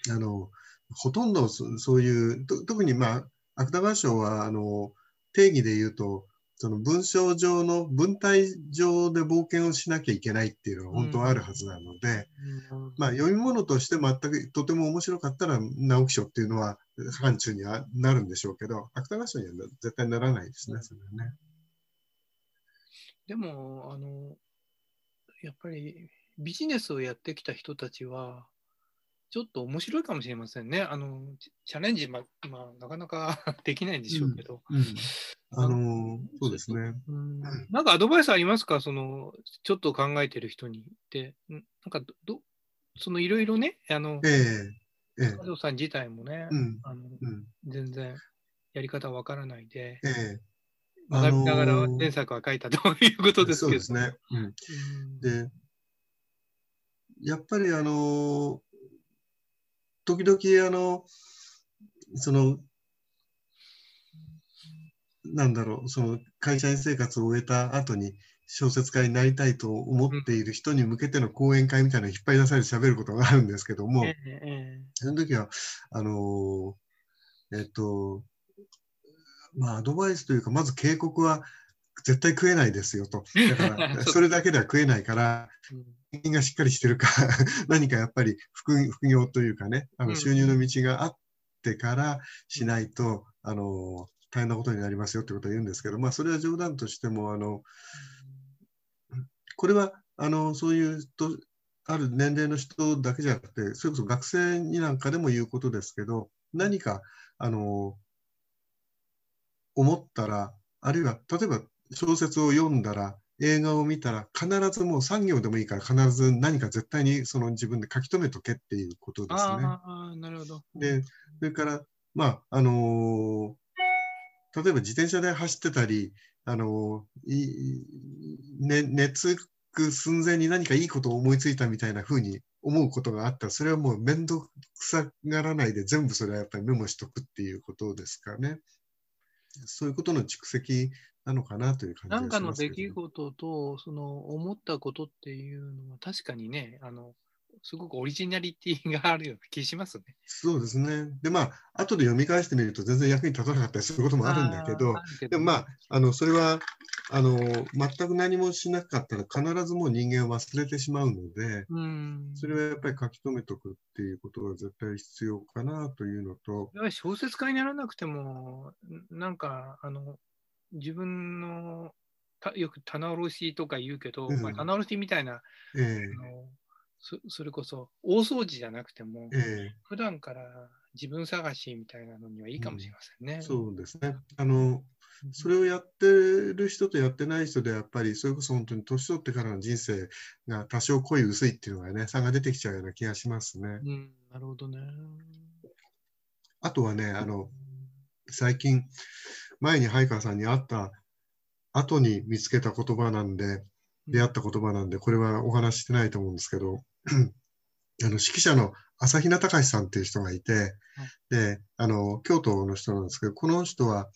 あのほとんどそそういう、と特に、まあ、芥川賞はあの定義で言うと、その文章上の文体上で冒険をしなきゃいけないっていうのが本当はあるはずなので、うんまあ、読み物として全くとても面白かったら直木賞っていうのは範疇にはなるんでしょうけど、芥川賞には絶対ならないですね、それはね。でも、あの、やっぱりビジネスをやってきた人たちは、ちょっと面白いかもしれませんね。あの、チチャレンジ、ま、まあ、なかなか できないんでしょうけど。あのそうですね。うんなんかアドバイスありますか？その、ちょっと考えてる人にって。んなんかど、どそのいろいろね、あの、ええええ加藤さん自体もね、全然やり方わからないで、ええ学びながらあのー前作は書いたということですけど。そうですね。うんうん。で、やっぱりあの、時々あの、その、なんだろう、その会社員生活を終えた後に小説家になりたいと思っている人に向けての講演会みたいなのを引っ張り出されて喋ることがあるんですけども、えええその時は、あのえっと、まあ、アドバイスというか、まず警告は絶対食えないですよと。だから、それだけでは食えないから、人間がしっかりしてるか、何かやっぱり副副業というかね、あうん。の収入の道があってからしないと、あの、大変なことになりますよってことを言うんですけど、まあ、それは冗談としても、あの、これは、あの、そういうと、ある年齢の人だけじゃなくて、それこそ学生になんかでも言うことですけど、何か、あの、思ったら、あるいは、例えば小説を読んだら、映画を見たら、必ずもう産業でもいいから、必ず何か絶対にその自分で書き留めとけっていうことですね。ああ、なるほど。で、それから、まあ、あのー例えば自転車で走ってたり、あのーいね、寝つく寸前に何かいいことを思いついたみたいな風に思うことがあったら、それはもう面倒くさがらないで、全部それはやっぱりメモしとくっていうことですかね。そういうことの蓄積なのかなという感じがなんかの出来事と、その思ったことっていうのは確かにね、あの、すごくオリジナリティがあるような気しますね。そうですね。で、まあ、後で読み返してみると全然役に立たなかったりすることもあるんだけど、けでもまあ、あのそれはあの全く何もしなかったら必ずもう人間は忘れてしまうので、うん。それはやっぱり書き留めとくっていうことが絶対必要かなというのと、やはり小説家にならなくても、んなんか、あの、自分の、たよく棚卸しとか言うけど、うんまあ、棚卸しみたいな、ええあのそそれこそ大掃除じゃなくても、え普段から自分探しみたいなのにはいいかもしれませんね。えそうですね。あのそれをやってる人とやってない人でやっぱりそれこそ本当に年取ってからの人生が多少濃い薄いっていうのがね差が出てきちゃうような気がしますね。うん、なるほどね。あとはねあの最近前に早川さんに会った後に見つけた言葉なんで出会った言葉なんでこれはお話ししてないと思うんですけど あの指揮者の朝比奈隆さんっていう人がいてであの京都の人なんですけどこの人は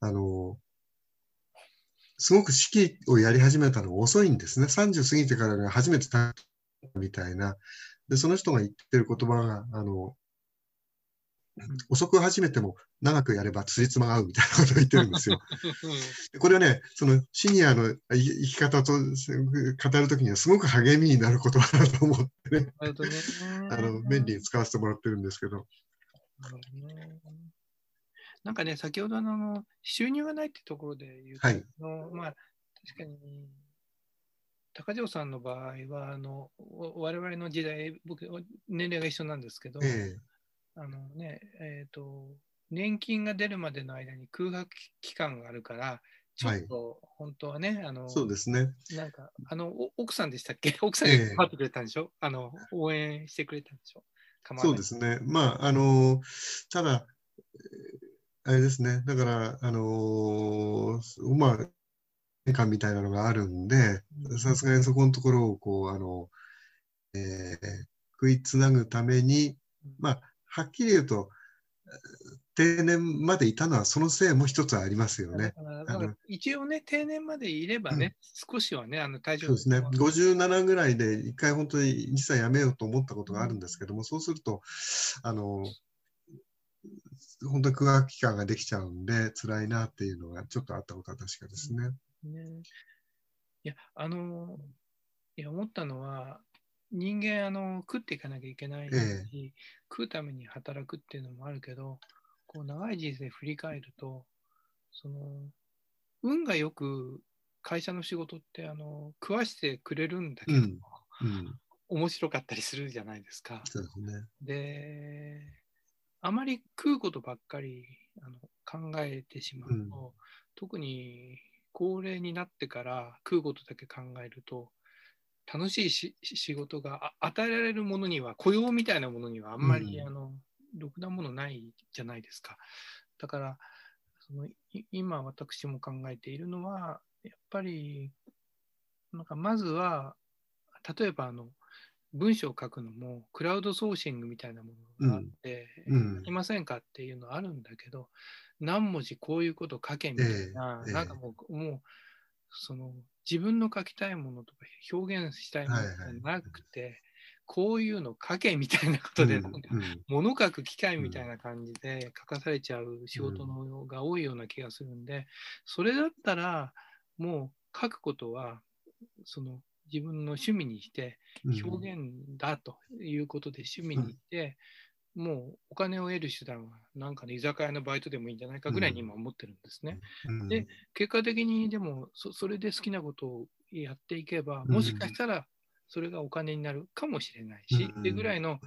あのすごく指揮をやり始めたのが遅いんですね。30過ぎてからが初めてたみたいな。でその人が言ってる言葉があの遅く始めても長くやればつじつまが合うみたいなことを言ってるんですよ。でこれはね、そのシニアのい生き方と語るときにはすごく励みになる言葉だと思ってね。あの便利に使わせてもらってるんですけど。なんかね、先ほどのあの収入がないってところで言うと、はいまあ、確かに高城さんの場合はあの、お我々の時代、僕、年齢が一緒なんですけど、えあのね、えっ、と、年金が出るまでの間に空白期間があるから、ちょっと本当はね、はい、あの、そうですね。なんか、あの、奥さんでしたっけ？奥さんが待ってくれたんでしょ、えー、あの、応援してくれたんでしょ？そうですね。まあ、あの、ただ、あれですね。だから、あのまあ、年間みたいなのがあるんで、さすがにそこのところを、こう、あの、えー、食いつなぐために、まあ、はっきり言うと、定年までいたのはそのせいも一つありますよね。一応ね、定年までいればね、うん、少しはね、あの大丈夫そうですね。57ぐらいで一回本当に実際やめようと思ったことがあるんですけども、うん、そうすると、あの、本当に空白期間ができちゃうんで、辛いなっていうのがちょっとあったことは確かですね。ねいや、あの、いや、思ったのは、人間あの食っていかなきゃいけないし、ええ、食うために働くっていうのもあるけど、こう長い人生振り返ると、その運がよく会社の仕事ってあの食わしてくれるんだけど、うんうん、面白かったりするじゃないですか。そうですね、で、あまり食うことばっかりあの考えてしまうと、うん、特に高齢になってから食うことだけ考えると、楽しいし仕事が与えられるものには、雇用みたいなものにはあんまり、うん、あのろくなものないじゃないですか。だからその今私も考えているのは、やっぱりなんかまずは、例えばあの文章を書くのもクラウドソーシングみたいなものがあって、うん、いませんかっていうのはあるんだけど、何文字こういうこと書けみたいな、えー、なんかもう、もうその自分の書きたいものとか表現したいものがなくて、はいはい、こういうの書けみたいなことで、なんか物書く機会みたいな感じで書かされちゃう仕事のが多いような気がするんで、それだったらもう書くことはその自分の趣味にして表現だということで趣味にして、もうお金を得る手段はなんかね居酒屋のバイトでもいいんじゃないかぐらいに今思ってるんですね。で結果的にでもそれで好きなことをやっていけばもしかしたらそれがお金になるかもしれないし、ってぐらいの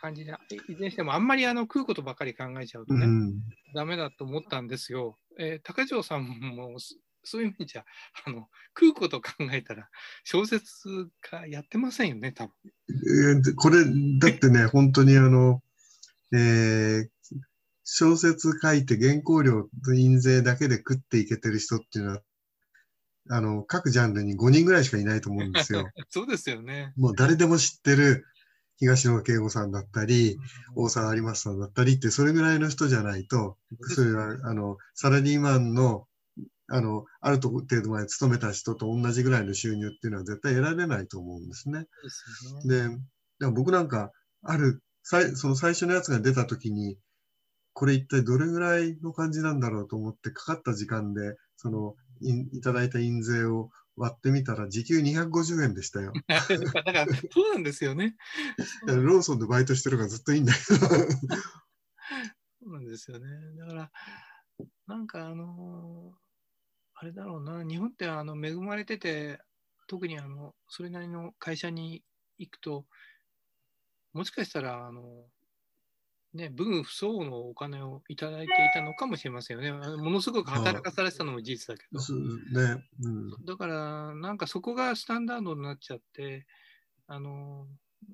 感じで、いずれにしてもあんまりあの食うことばかり考えちゃうとね、だめだと思ったんですよ。えー、高城さんもそういう意味じゃあの食うこと考えたら小説家やってませんよね、多分。えー、これだってね、本当にあの、えー、小説書いて原稿料と印税だけで食っていけてる人っていうのはあの、各ジャンルに5人ぐらいしかいないと思うんですよ。そうですよね。もう誰でも知ってる東野圭吾さんだったり、大沢有馬さんだったりって、それぐらいの人じゃないと、それは、あの、サラリーマンの、あの、ある程度まで勤めた人と同じぐらいの収入っていうのは絶対得られないと思うんですね。で、でも僕なんか、ある、その最初のやつが出た時に、これ一体どれぐらいの感じなんだろうと思ってかかった時間で、そのいただいた印税を割ってみたら時給250円でしたよ。だからそうなんですよね。ローソンでバイトしてるからずっといいんだけど。そうなんですよね。だから、なんかあのー、あれだろうな、日本ってあの恵まれてて、特にあのそれなりの会社に行くと、もしかしたらあのね、分不相応のお金をいただいていたのかもしれませんよね。ものすごく働かされてたのも事実だけど。ねうん、だから、なんかそこがスタンダードになっちゃって、あの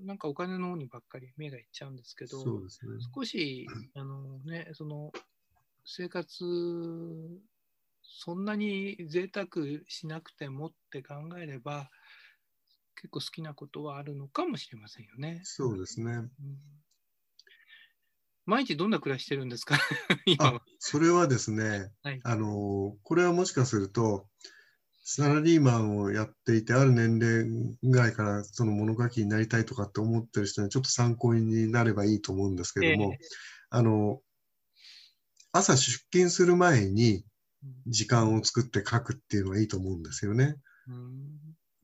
なんかお金の方にばっかり目がいっちゃうんですけど、ね、少し、あのね、その生活、そんなに贅沢しなくてもって考えれば、結構好きなことはあるのかもしれませんよね。そうですね。うん毎日どんな暮らししてるんですか？今は。それはですね、はい、あの、これはもしかすると、サラリーマンをやっていて、ある年齢ぐらいからその物書きになりたいとかって思ってる人にちょっと参考になればいいと思うんですけども、えー、あの、朝出勤する前に時間を作って書くっていうのはいいと思うんですよね。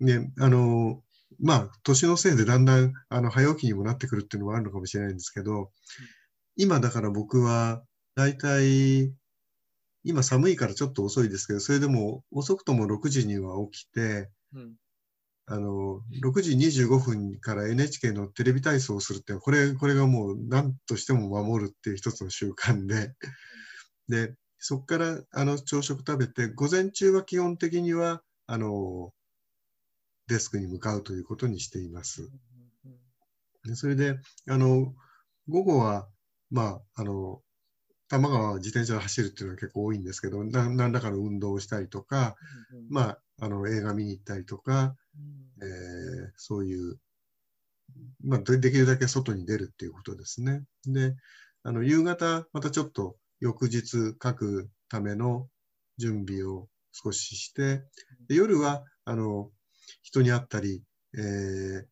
ね、あの、まあ、年のせいでだんだん、あの、早起きにもなってくるっていうのはあるのかもしれないんですけど、今だから僕は、だいたい、今寒いからちょっと遅いですけど、それでも遅くとも6時には起きて、うん、あの、6時25分から NHK のテレビ体操をするって、これ、これがもう何としても守るっていう一つの習慣で、で、そこからあの朝食食べて、午前中は基本的には、あの、デスクに向かうということにしています。でそれで、あの、午後は、まあ、あの、多摩川自転車で走るっていうのは結構多いんですけど、な何らかの運動をしたりとか、まあ、あの映画見に行ったりとか、えー、そういう、まあ、できるだけ外に出るっていうことですね。で、あの夕方、またちょっと翌日書くための準備を少しして、で夜はあの人に会ったり、えー、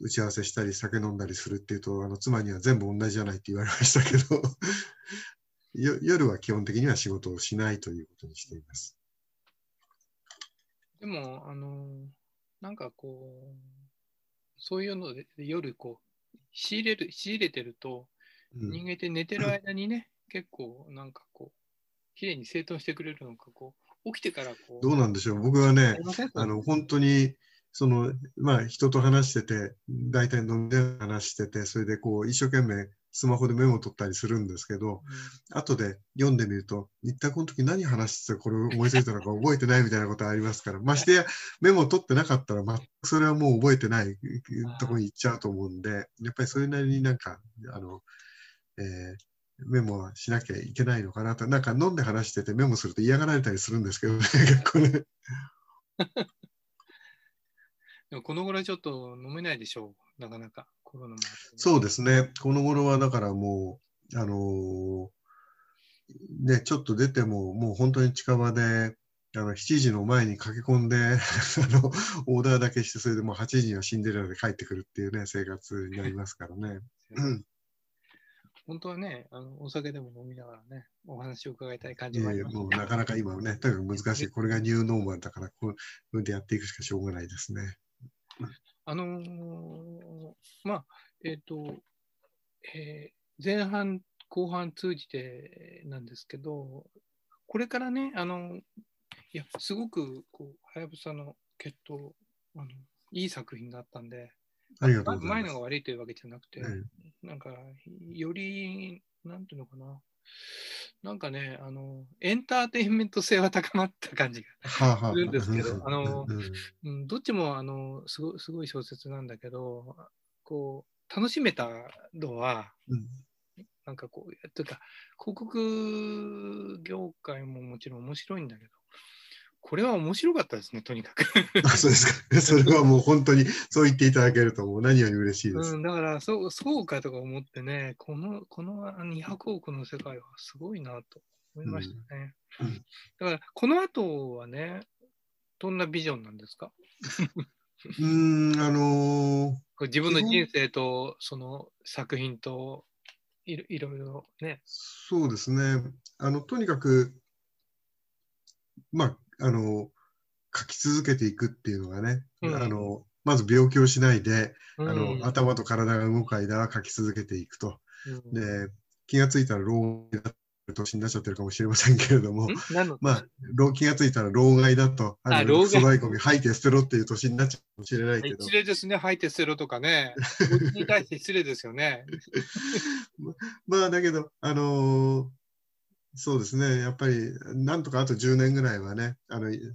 打ち合わせしたり酒飲んだりするっていうとあの妻には全部同じじゃないって言われましたけど 夜は基本的には仕事をしないということにしています。でも、あの、なんかこう、そういうので夜こう、仕入れる、仕入れてると、人間って寝てる間にね、結構なんかこう、きれいに整頓してくれるのか、こう、起きてからこう。どうなんでしょう。僕はね、あの、本当に、その、まあ、人と話してて、大体飲んで話してて、それでこう、一生懸命スマホでメモを取ったりするんですけど、うん、後で読んでみると、一体この時何話してこれ思いついたのか覚えてないみたいなことありますから、ましてやメモを取ってなかったら、ま、それはもう覚えてないところに行っちゃうと思うんで、やっぱりそれなりになんか、あの、えーメモはしなきゃいけないのかなと、なんか飲んで話しててメモすると嫌がられたりするんですけどね、結構ね。でもこの頃ちょっと飲めないでしょう、なかなか。コロナも、ね、そうですね。この頃はだからもう、あのー、ね、ちょっと出ても、もう本当に近場で、あの7時の前に駆け込んで あのオーダーだけして、それでもう8時にはシンデレラで帰ってくるっていうね、生活になりますからね。本当はね、あのお酒でも飲みながらね、お話を伺いたい感じもあります、ね、もうなかなか今はね、とにかく難しい。これがニューノーマルだから、こういうでやっていくしかしょうがないですね。あのー、まあ、えっ、ー、と、えー、前半、後半通じてなんですけど、これからね、あの、いや、すごく、こう、はやぶさの決闘、あの、いい作品があったんで、ありがとう前のが悪いというわけじゃなくて、なんか、より、なんていうのかな、なんかね、あの、エンターテインメント性は高まった感じがするんですけど、あの、うん、どっちも、あの、すごすごい小説なんだけど、こう、楽しめたのは、うん、なんかこう、というか、広告業界ももちろん面白いんだけど、これは面白かったですね、とにかくあそうですか。それはもう本当にそう言っていただけると、もう何より嬉しいです。うん、だからそう、そうかとか思ってね、このこの200億の世界はすごいなと思いましたね。うん、うん、だから、この後はね、どんなビジョンなんですか？うん、あのー、自分の人生とその作品といろいろね。そうですね。あの、とにかく、まあ、あの、書き続けていくっていうのがね、うん、あの、まず病気をしないで、うん、あの頭と体が動く間は書き続けていくと。うん、で、気がついたら老害だった年になっちゃってるかもしれませんけれども、まあ、気がついたら老害だと、あの粗大ゴミ吐いて捨てろっていう年になっちゃうかもしれないけど。失礼ですね、吐いて捨てろとかね、に対して失礼ですよね。まあ、だけど、あのーそうですね、やっぱりなんとかあと10年ぐらいはね、あの1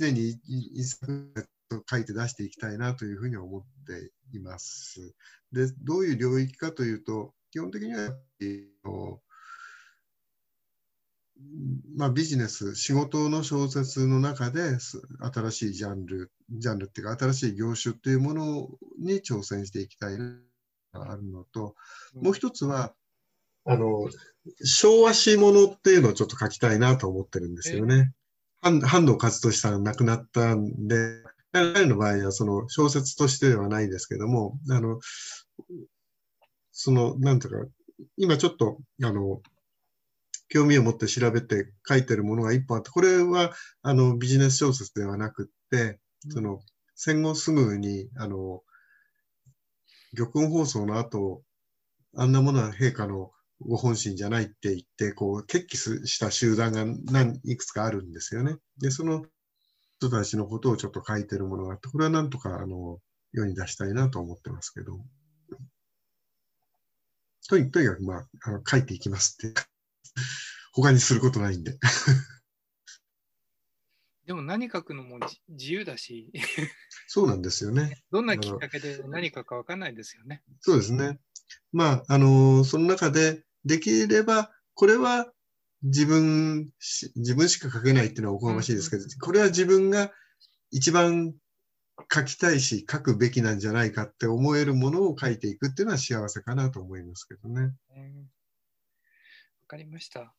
年に1作書いて出していきたいなというふうに思っています。で、どういう領域かというと、基本的にはまあ、ビジネス、仕事の小説の中で新しいジャンル、ジャンルっていうか新しい業種っていうものに挑戦していきたいなあるのと、もう一つは、あの、昭和史ものっていうのをちょっと書きたいなと思ってるんですよね。半藤和俊さん亡くなったんで、彼の場合はその小説としてではないですけども、あの、その、なんていうか、今ちょっと、あの、興味を持って調べて書いてるものが一本あって、これはあのビジネス小説ではなくって、その戦後すぐにあの玉音放送の後、あんなものは陛下のご本心じゃないって言って、こう、決起した集団が何いくつかあるんですよね。で、その人たちのことをちょっと書いてるものがあって、これはなんとかあの世に出したいなと思ってますけど。とにとにかく、まあ、あの書いていきますって。他にすることないんで。でも何書くのも自由だし。そうなんですよね。どんなきっかけで何書くか分かんないですよね。そうですね。まあ、あの、その中でできれば、これは自分自分しか書けないっていうのはおこがましいですけど、これは自分が一番書きたいし、書くべきなんじゃないかって思えるものを書いていくっていうのは幸せかなと思いますけどね。わ、かりました。